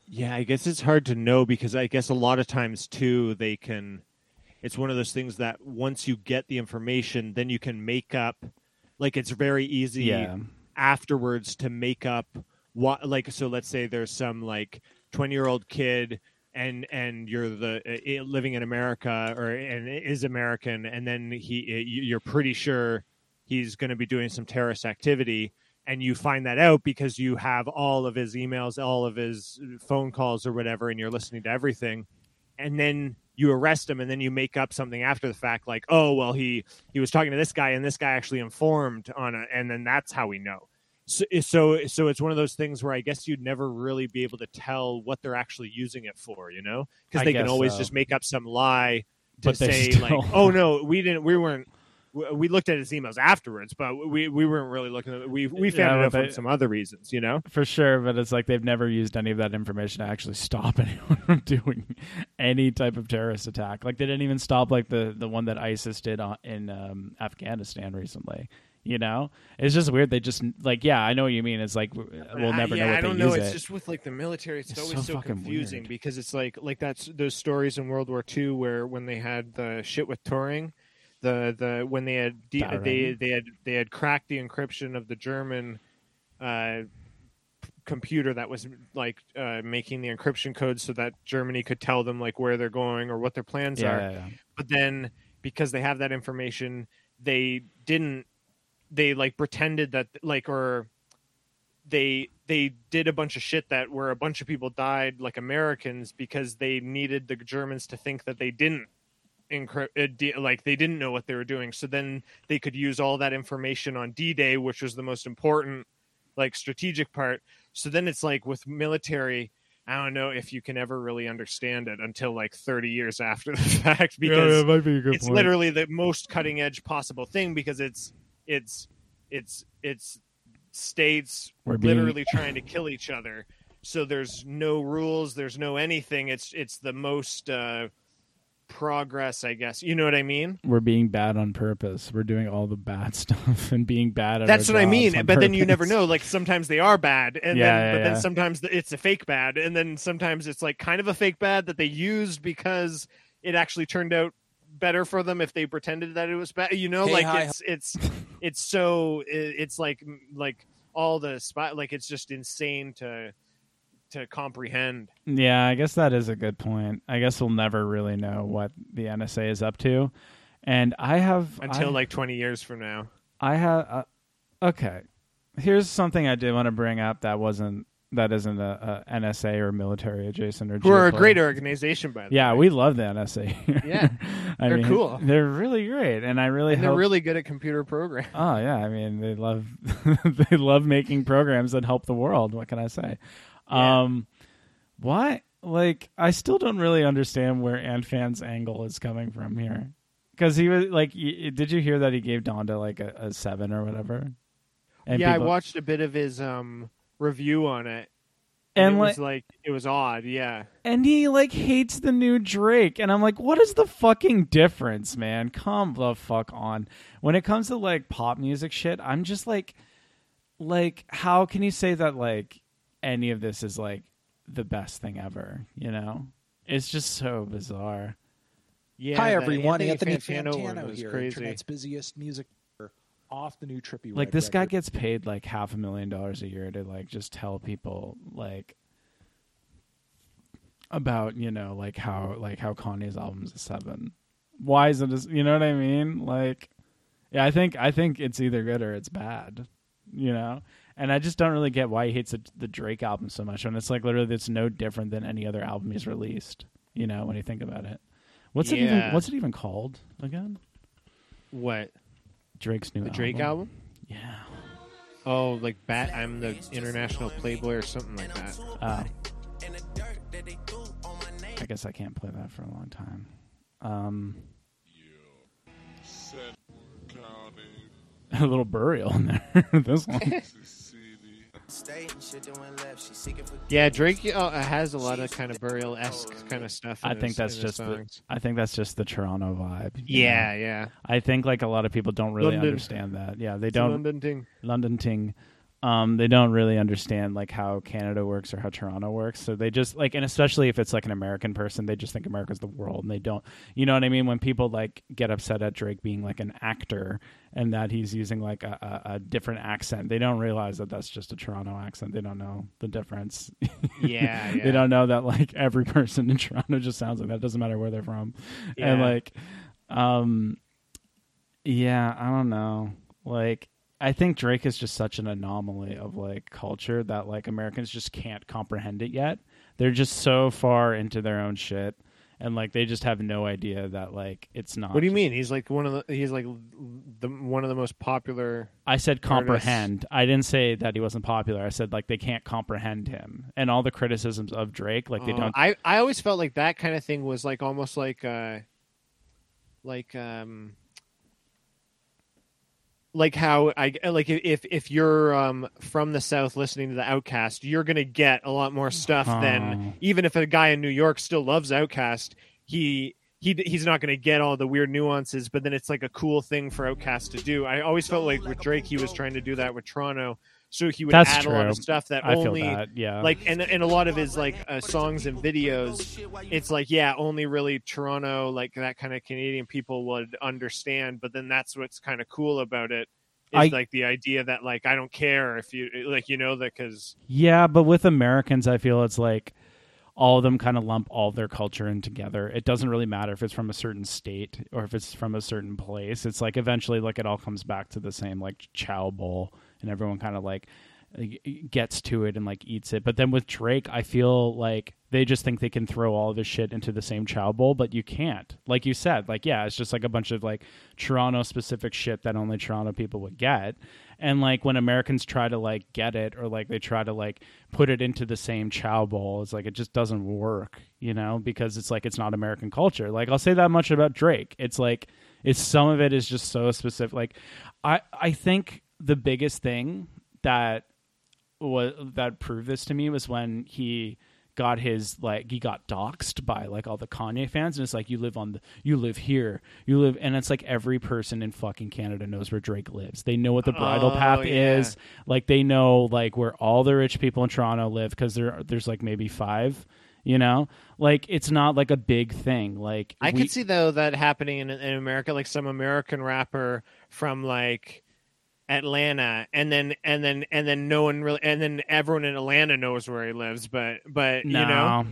Yeah, I guess it's hard to know because I guess a lot of times too they can it's one of those things that once you get the information then you can make up like it's very easy Yeah. afterwards to make up what like so let's say there's some like 20 year old kid and and you're the uh, living in America or and is American and then he uh, you're pretty sure he's going to be doing some terrorist activity and you find that out because you have all of his emails all of his phone calls or whatever and you're listening to everything and then you arrest him and then you make up something after the fact like oh well he he was talking to this guy and this guy actually informed on it and then that's how we know so, so so it's one of those things where i guess you'd never really be able to tell what they're actually using it for you know because they can always so. just make up some lie to But say still- like oh no we didn't we weren't we- we looked at his emails afterwards but we we weren't really looking at we we Yeah, found it but out from some other reasons you know for sure but it's like they've never used any of that information to actually stop anyone from doing any type of terrorist attack like they didn't even stop like the the one that isis did on, in um, afghanistan recently you know it's just weird they just like yeah i know what you mean it's like we'll I- never yeah, know what I don't they know. use It's it just with like the military. It's, It's always so so, confusing weird. because it's like like that's those stories in World War II where when they had the shit with Turing, the the when they had de- they they had they had cracked the encryption of the German. Uh, computer that was like uh, making the encryption code so that Germany could tell them like where they're going or what their plans yeah, are yeah, yeah. but then because they have that information they didn't they like pretended that like or they they did a bunch of shit that where a bunch of people died like americans because they needed the germans to think that they didn't uh, like they didn't know what they were doing. So then they could use all that information on d-day which was the most important like strategic part. So then it's like with military i don't know if you can ever really understand it until like 30 years after the fact because might be a good it's literally the most cutting edge possible thing because it's it's it's it's states We're being- literally trying to kill each other. So there's no rules there's no anything. It's it's the most uh progress i guess. You know what i mean? We're being bad on purpose. We're doing all the bad stuff and being bad at that's what i mean jobs on but then you never know like sometimes they are bad and Yeah, then yeah, but yeah. then sometimes it's a fake bad and then sometimes it's like kind of a fake bad that they used because it actually turned out better for them if they pretended that it was bad you know? Hey, like hi, it's it's it's so it's like like all the spot like it's just insane to to comprehend Yeah, I guess that is a good point. I guess we'll never really know what the NSA is up to. And I have until I, like 20 years from now I have uh, okay. Here's something I did want to bring up that wasn't that isn't a, a NSA or military adjacent or Who are a great organization, by the Yeah, way. we love the NSA. Yeah, I they're mean, cool. They're really great, and I really And they're really good at computer programming. Oh yeah, I mean they love they love making programs that help the world. What can I say? Yeah. Um, why? Like I still don't really understand where Anfan's angle is coming from here. Because he was like, y- did you hear that he gave Donda like a, a seven or whatever? And yeah, people- I watched a bit of his um review on it. And it like, was like it was odd, yeah. and he like hates the new Drake, and I'm like, what is the fucking difference, man? Come the fuck on. When it comes to like pop music shit, I'm just like, like, how can you say that like any of this is like the best thing ever? You know, it's just so bizarre. Yeah. Hi everyone, Anthony Anthony Fantano, Fantano, here, crazy. internet's busiest music off the new trippy. Like this guy gets paid like half a million dollars a year to like just tell people like about you know like how like how Kanye's album's a seven. Why is it? A, you know what I mean? Like, yeah, I think I think it's either good or it's bad. You know, and I just don't really get why he hates the, the Drake album so much. And it's like literally, it's no different than any other album he's released. You know, when you think about it, what's it even? What's it even called again? What Drake's new the Drake album? Yeah. Oh, like Bat. I'm the international playboy or something like that. Oh. I guess I can't play that for a long time. Um, a little burial in there. this one. Yeah, Drake uh, has a lot of kind of burial esque kind of stuff. in I think his- that's in just the. I think that's just the Toronto vibe. Yeah, know? yeah. I think like a lot of people don't really London. understand that. Yeah, they It's don't. London thing. London ting. Um, they don't really understand like how Canada works or how Toronto works. So they just like, and especially if it's like an American person, they just think America's the world, and they don't. You know what I mean? When people like get upset at Drake being like an actor and that he's using like a, a, a different accent, they don't realize that that's just a Toronto accent. They don't know the difference. Yeah, yeah. they don't know that like every person in Toronto just sounds like that. Doesn't matter where they're from, yeah. and like, um, yeah, I don't know. Like, I think Drake is just such an anomaly of like culture that like Americans just can't comprehend it yet. They're just so far into their own shit, and like they just have no idea that like it's not. What do you mean? He's like one of the. He's like the one of the most popular. I said artists? comprehend. I didn't say that he wasn't popular. I said like they can't comprehend him, and all the criticisms of Drake, like they Uh, don't. I I always felt like that kind of thing was like almost like uh, like um, like how I like if if you're um from the south listening to the OutKast, you're gonna get a lot more stuff Oh. than even if a guy in New York still loves OutKast, he. He, he's not to get all the weird nuances, but then it's like a cool thing for OutKast to do. I always felt like with Drake, he was trying to do that with Toronto, so he would That's add a lot of stuff that I feel only that, yeah. like and and a lot of his like uh, songs and videos it's like yeah only really toronto like that kind of canadian people would understand but then that's what's kind of cool about it is I- like the idea that like i don't care if you like you know that because Yeah, but with Americans, I feel it's like all of them kind of lump all their culture in together. It doesn't really matter if it's from a certain state or if it's from a certain place. It's like eventually, like it all comes back to the same like chow bowl, and everyone kind of like gets to it and like eats it. But then with Drake, I feel like they just think they can throw all of this shit into the same chow bowl, but you can't. Like you said, like yeah, it's just like a bunch of like Toronto specific shit that only Toronto people would get. And like when Americans try to like get it or like they try to like put it into the same chow bowl, it's like it just doesn't work, you know, because it's like it's not American culture. Like I'll say that much about Drake. It's like it's some of it is just so specific. Like I I think the biggest thing that was that proved this to me was when he got his like he got doxxed by like all the Kanye fans and it's like you live on the you live here. You live and it's like every person in fucking Canada knows where Drake lives. They know what the Bridle Oh, path yeah. is. Like they know like where all the rich people in Toronto live because there there's like maybe five you know? Like it's not like a big thing. Like i we- could see though that happening in, in america. Like some american rapper from like atlanta and then and then and then no one really and then everyone in atlanta knows where he lives but but no you know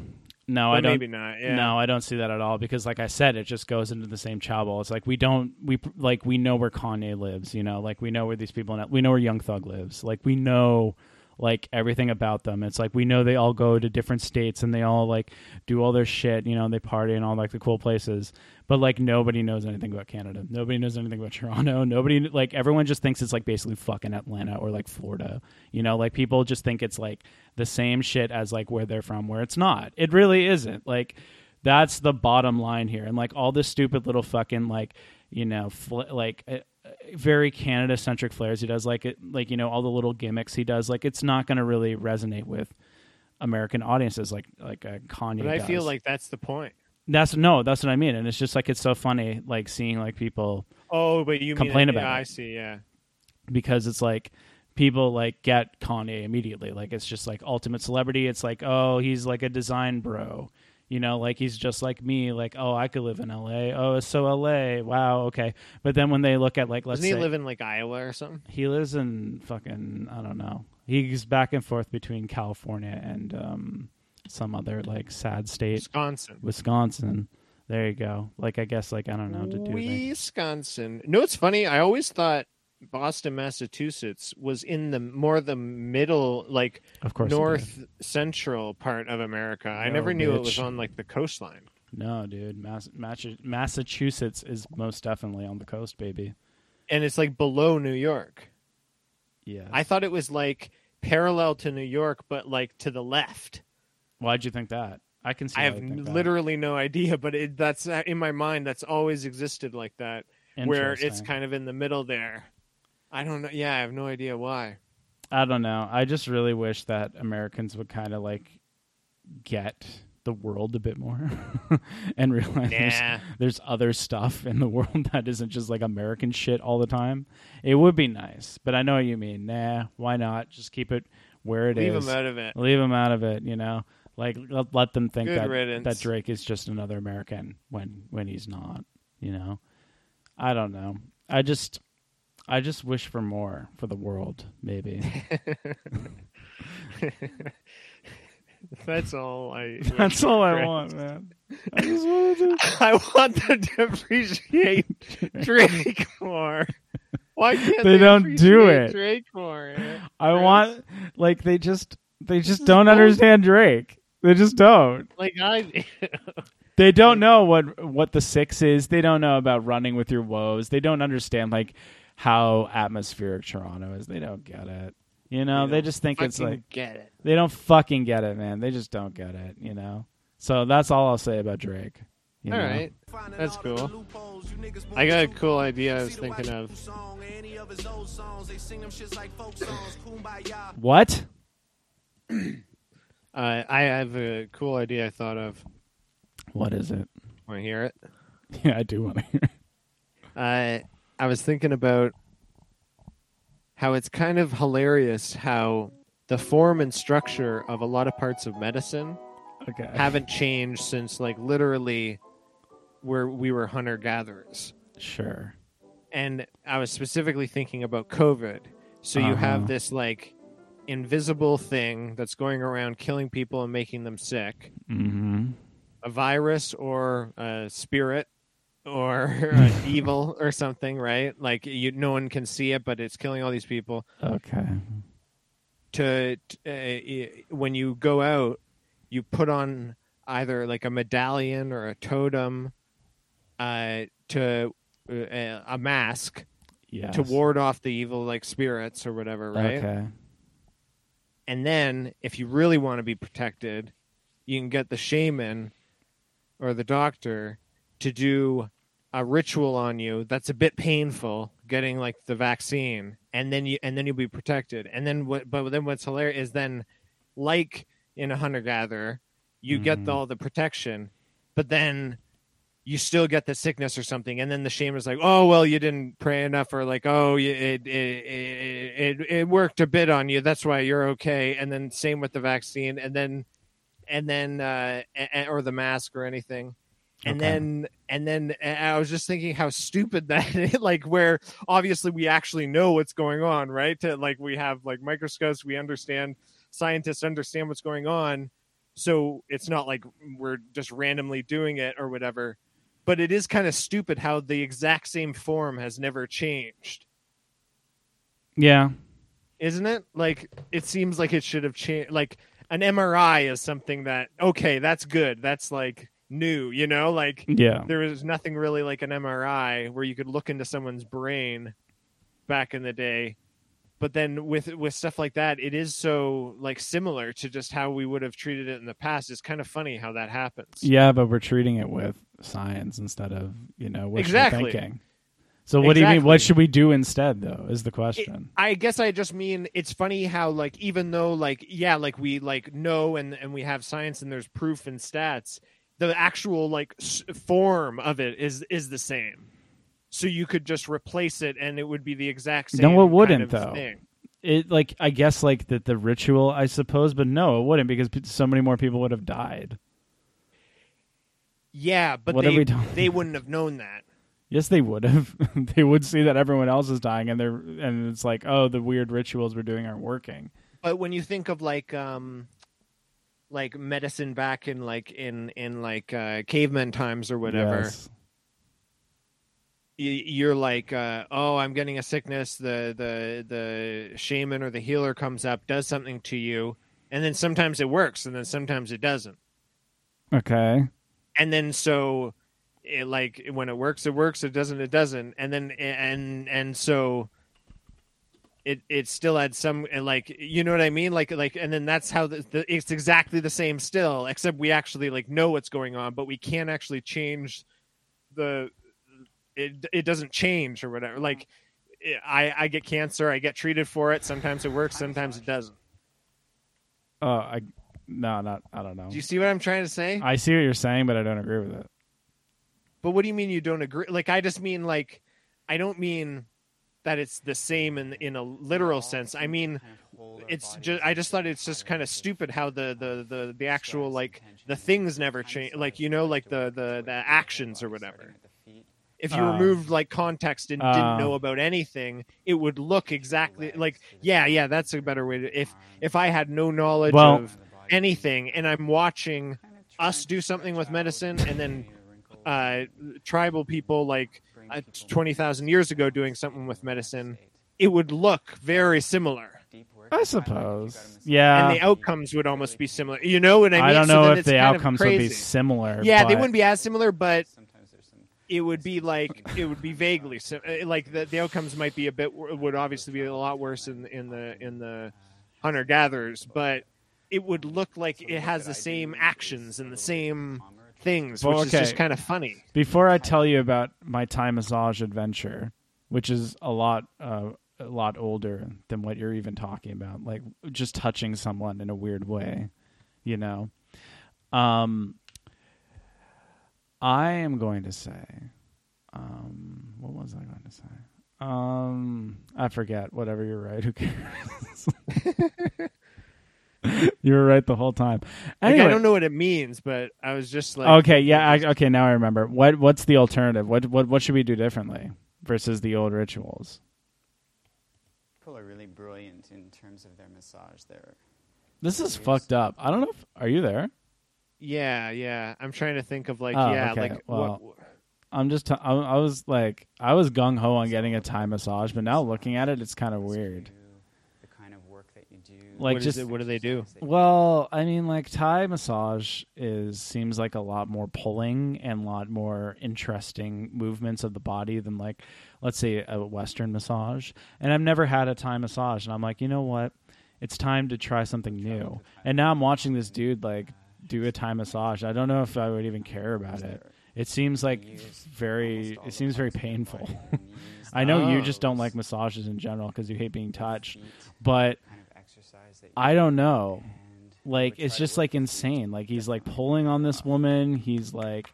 no But I don't maybe not, yeah. no I don't see that at all because like I said it just goes into the same chow bowl it's like we don't we like we know where Kanye lives you know like we know where these people we know where Young Thug lives like we know like everything about them. It's like we know they all go to different states and they all like do all their shit, you know, and they party and all like the cool places. But like nobody knows anything about Canada. Nobody knows anything about Toronto. Nobody like everyone just thinks it's like basically fucking Atlanta or like Florida. You know, like people just think it's like the same shit as like where they're from where it's not. It really isn't. Like that's the bottom line here. And like all this stupid little fucking like, you know, fl- like uh, very Canada centric flares he does, like it, like you know all the little gimmicks he does, like it's not going to really resonate with American audiences, like like uh, Kanye. But I feel like that's the point. That's no, that's what I mean, and it's just like it's so funny, like seeing like people Oh, but you Complain mean, about yeah, it. I see. Yeah. because it's like people like get Kanye immediately. Like it's just like ultimate celebrity. It's like, oh, he's like a design bro. You know, like he's just like me, like, oh, I could live in LA. Oh, it's so LA. Wow, okay. But then when they look at like let's Doesn't he say live in like Iowa or something? he lives in fucking I don't know. He's back and forth between California and um some other like sad state. Wisconsin. Wisconsin. There you go. Like I guess like I don't know to do. Wisconsin. No, it's funny. I always thought Boston, Massachusetts was in the more the middle, like Of course. north central part of America. I No, never knew it was on like the coastline. No, dude. Mass- Massachusetts is most definitely on the coast, baby. And it's like below New York. Yeah. I thought it was like parallel to New York, but like to the left. Why'd you think that? I can see. I have think that. literally no idea, but it, that's uh, in my mind. That's always existed like that, where it's kind of in the middle there. I don't know. Yeah, I have no idea why. I don't know. I just really wish that Americans would kind of like get the world a bit more and realize there's, Nah. there's other stuff in the world that isn't just like American shit all the time. It would be nice, but I know what you mean. Nah, why not? Just keep it where it is. Leave them out of it. Leave them out of it. You know, like let, let them think Good that riddance. that Drake is just another American when when he's not. You know, I don't know. I just I just wish for more for the world. Maybe. That's all I. That's all I want, man. I just wanted to. I want them to appreciate Drake more. Why can't They they, don't do it. Drake more? I want like they just they just don't understand Drake. They just don't. like I. They don't know what what the six is. They don't know about running with your woes. They don't understand like how atmospheric Toronto is. They don't get it. You know, they just think it's like get it. they don't fucking get it, man. They just don't get it. You know. So that's all I'll say about Drake. you All know? right, that's cool. I got a cool idea. I was thinking of. What? Uh, I have a cool idea. I thought of. What is it? Want to hear it? Yeah, I do want to hear. it. I I was thinking about how it's kind of hilarious how the form and structure of a lot of parts of medicine Okay. haven't changed since like literally where we were hunter gatherers. Sure. And I was specifically thinking about COVID. So you Uh-huh. have this like invisible thing that's going around killing people and making them sick. Mm-hmm. a virus or a spirit or an evil or something, right? Like you, no one can see it, but it's killing all these people. Okay. To uh, when you go out, you put on either like a medallion or a totem, uh, to uh, a mask Yes. to ward off the evil like spirits or whatever, right? Okay. And then if you really want to be protected, you can get the shaman or the doctor to do a ritual on you that's a bit painful getting like the vaccine and then you and then you'll be protected and then what but then what's hilarious is then like in a hunter gatherer you get Mhm. the, all the protection but then you still get the sickness or something and then the shame is like oh well you didn't pray enough or like oh it, it it it it worked a bit on you that's why you're okay and then same with the vaccine and then and then uh or the mask or anything and Okay. then and then and I was just thinking how stupid that is, like where obviously we actually know what's going on, right? To, like we have like microscopes, we understand scientists understand what's going on. So it's not like we're just randomly doing it or whatever. But it is kind of stupid how the exact same form has never changed. Yeah. isn't it? Like it seems like it should have changed. Like an MRI is something that okay, that's good. That's like new, you know. Like Yeah. there was nothing really like an MRI where you could look into someone's brain back in the day. But then with with stuff like that, it is so like similar to just how we would have treated it in the past. It's kind of funny how that happens. Yeah, but we're treating it with science instead of you know wishful Exactly. thinking. So what do you mean? What should we do instead, though? Is the It- question. I guess I just mean it's funny how like even though like yeah like we like know and and we have science and there's proof and stats the actual like s- form of it is is the same. So you could just replace it and it would be the exact same. No, it wouldn't, of though. Thing. It like I guess like the the ritual, I suppose, but no, it wouldn't because so many more people would have died. Yeah, but What they they wouldn't have known that. Yes, they would have. they would see that everyone else is dying, and they're and it's like, oh, the weird rituals we're doing aren't working. But when you think of like um like medicine back in like in in like uh caveman times or whatever Yes. You're like uh, oh i'm getting a sickness the the the shaman or the healer comes up does something to you and then sometimes it works and then sometimes it doesn't. Okay. and then so it like when it works it works it doesn't it doesn't. And then and and so it it still had some like you know what i mean? Like like and then that's how the, the it's exactly the same still except we actually like know what's going on but we can't actually change the it it doesn't change or whatever like i i get cancer i get treated for it sometimes it works sometimes it doesn't Oh, I no, not I don't know. do you see what i'm trying to say I see what you're saying, but I don't agree with it. But what do you mean you don't agree? Like I just mean like I don't mean that it's the same in in a literal sense. I mean it's just I just thought it's just kind of stupid how the the the the actual like the things never change. Like you know like the the the actions or whatever. If you Uh, removed like context and uh, didn't know about anything, it would look exactly like yeah, yeah, that's a better way to if if I had no knowledge Well- of anything and I'm watching us do something with medicine and then uh, tribal people like uh, 20,000 years ago doing something with medicine, it would look very similar. I suppose. Yeah. and the outcomes would almost be similar. You know what I mean? I don't know then if the outcomes would be similar. Yeah, they wouldn't be as similar, but it would be like it would be vaguely si- uh, like the, the outcomes might be a bit would obviously be a lot worse in in the in the hunter gatherers, but it would look like it has the same actions and the same things, which Well, is just kind of funny. Before I tell you about my Thai massage adventure, which is a lot uh, a lot older than what you're even talking about, like just touching someone in a weird way, you know. Um I am going to say um what was I going to say? Um I forget. Whatever, you're right. Who cares? you were right the whole time. Like, I don't know what it means, but I was just like, okay, yeah, I, okay. Now I remember. What What's the alternative? What What What should we do differently versus the old rituals? People are really brilliant in terms of their massage. They're This is fucked up. I don't know. if Are you there? Yeah, yeah. I'm trying to think of like, Oh, yeah, okay. like Well, what. I'm just. T- I, I was like, I was gung ho on getting a Thai massage, but now looking at it, it's kind of weird. the kind of work that you do. Like What is just it? What do they do? exercise that you Well, I mean, like Thai massage is seems like a lot more pulling and a lot more interesting movements of the body than like, let's say, a Western massage. And I've never had a Thai massage, and I'm like, you know what? It's time to try something new. And now I'm watching this dude like do a Thai massage. I don't know if I would even care about it. It seems like very. It seems very painful. I know you just don't like massages in general because you hate being touched, but kind of exercise that you I don't know like it's just like insane like he's like pulling on this woman he's like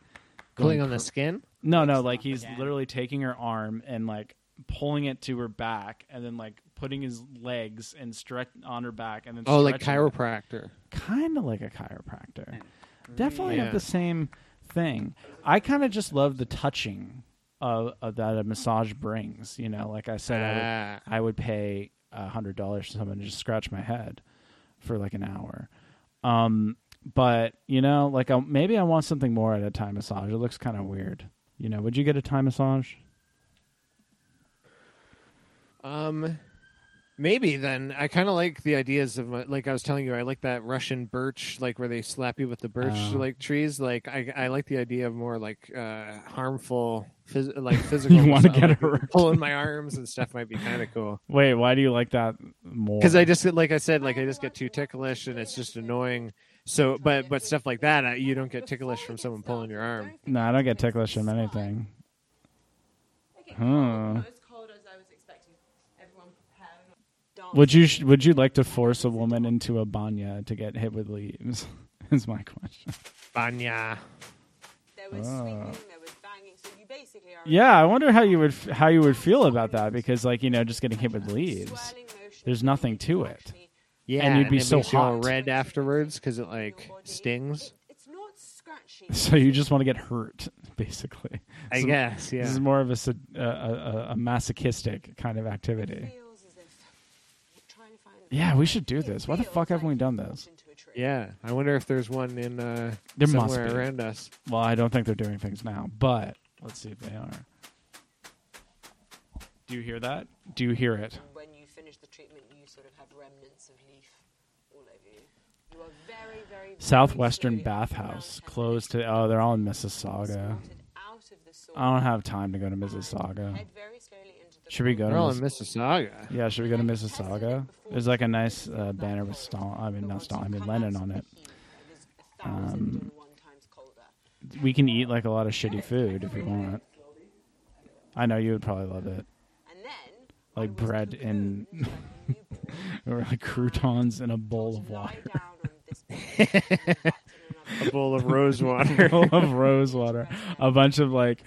Pulling on the skin? no no like he's literally taking her arm and like pulling it to her back and then like putting his legs and stretch on her back and then Oh, like chiropractor. kind of like a chiropractor definitely Yeah. have the same thing i kind of just love the touching of, of that a massage brings you know like i said I would Ah. I would pay a hundred dollars to someone to just scratch my head for like an hour. Um, but you know, like I, maybe I want something more at a Thai massage. It looks kind of weird. You know, would you get a Thai massage? Um, Maybe then I kind of like the ideas of like I was telling you I like that Russian birch like where they slap you with the birch Oh. like trees like I I like the idea of more like uh harmful phys- like physical You wanna get like, hurt. pulling my arms and stuff might be kind of cool Wait, why do you like that more? because I just like I said like I just get too ticklish and it's just annoying so but but stuff like that I, you don't get ticklish from someone pulling your arm no, I don't get ticklish from anything. Huh. Would you sh- would you like to force a woman into a banya to get hit with leaves? Is my question. Banya There was Ah. swinging, there was banging. So you basically are Yeah, I wonder how you would f- how you would feel about that because like you know just getting hit with leaves. There's nothing to it. yeah And you'd be it so makes you hot. red afterwards because it like stings It's not scratchy. So you just want to get hurt, basically. I So guess yeah This is more of a, a, a, a masochistic kind of activity. feels as if you're trying to find Yeah, we should do this. Why the fuck haven't we done this? into a tree. Yeah, I wonder if there's one in uh, There somewhere must be. around us. Well, I don't think they're doing things now, but let's see if they are. Do you hear that? Do you hear it? When you finish the treatment, you sort of have remnants of leaf all over you. You are very, very, very Southwestern slowly Bathhouse around closed to. Oh, they're all in Mississauga. Squatted out of the soil I don't have time to go to Mississauga. head very slowly into the Should we go We're to all in Miss- Mississauga. Yeah, should we go to Mississauga? There's like a nice uh, banner with Stalin. I mean, not Stalin. I mean Lenin on it. Um, We can eat like a lot of shitty food if we want. I know you would probably love it, like bread and or like croutons in a bowl of water. down on this bench and relax in another A bowl of rose water. A bowl of rose water, a bunch of like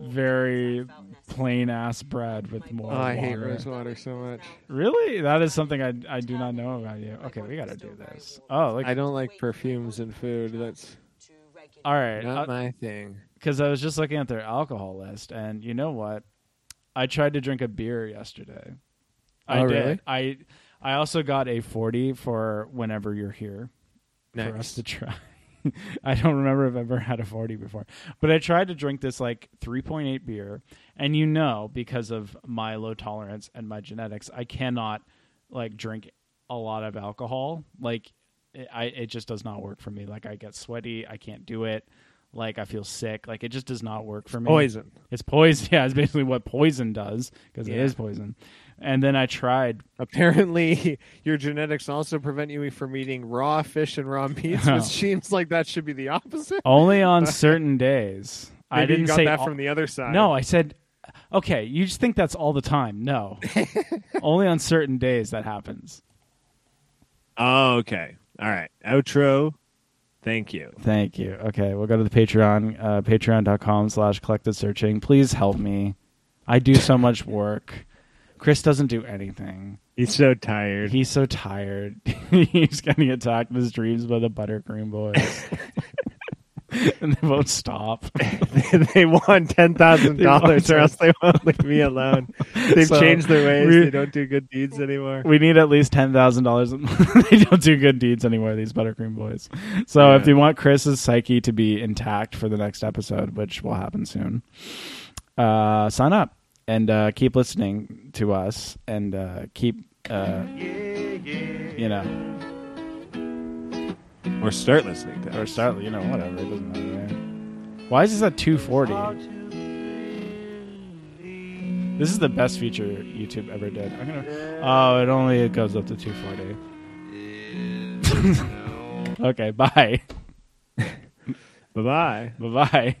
very plain ass bread with more. Oh, I hate water. rose water so much. Really? That is something I, I do not know about you. Okay, we got to do this. Oh, like I don't like perfumes and food. That's all right. not uh, my thing. Because I was just looking at their alcohol list, and you know what? I tried to drink a beer yesterday. I Oh, did. really? I I also got a forty for whenever you're here for us to try. I don't remember if I've ever had a 40 before. But I tried to drink this like 3.8 beer. And you know, because of my low tolerance and my genetics, I cannot like drink a lot of alcohol. Like, it, I, it just does not work for me. Like, I get sweaty. I can't do it. Like, I feel sick. Like, it just does not work for me. Poison. It's poison. Yeah, it's basically what poison does because it Yeah. is poison. And then I tried Apparently, your genetics also prevent you from eating raw fish and raw meats, which seems like that should be the opposite. only on certain days. I didn't got say that all- from the other side. No, I said, okay, you just think that's all the time. No. Only on certain days that happens. Oh, okay. All right. Outro. Thank you. Thank you. Okay, we'll go to the Patreon, uh, patreon.com slash collected searching. Please help me. I do so much work. Chris doesn't do anything. He's so tired. He's so tired. He's getting attacked in his dreams by the Buttercream Boys. and they won't stop. they want ten thousand dollars, or else they won't leave me alone. They've So, changed their ways. we- they don't do good deeds anymore. We need at least ten thousand dollars. They don't do good deeds anymore. These Buttercream boys. So if you want Chris's psyche to be intact for the next episode, which will happen soon, uh, sign up and uh, keep listening to us and uh, keep, uh, you know, or start listening to or start, you know, whatever. It doesn't matter. Why is this at two forty? This is the best feature YouTube ever did. I'm gonna. Oh, it only it goes up to two forty. okay, bye. Bye bye. Bye bye.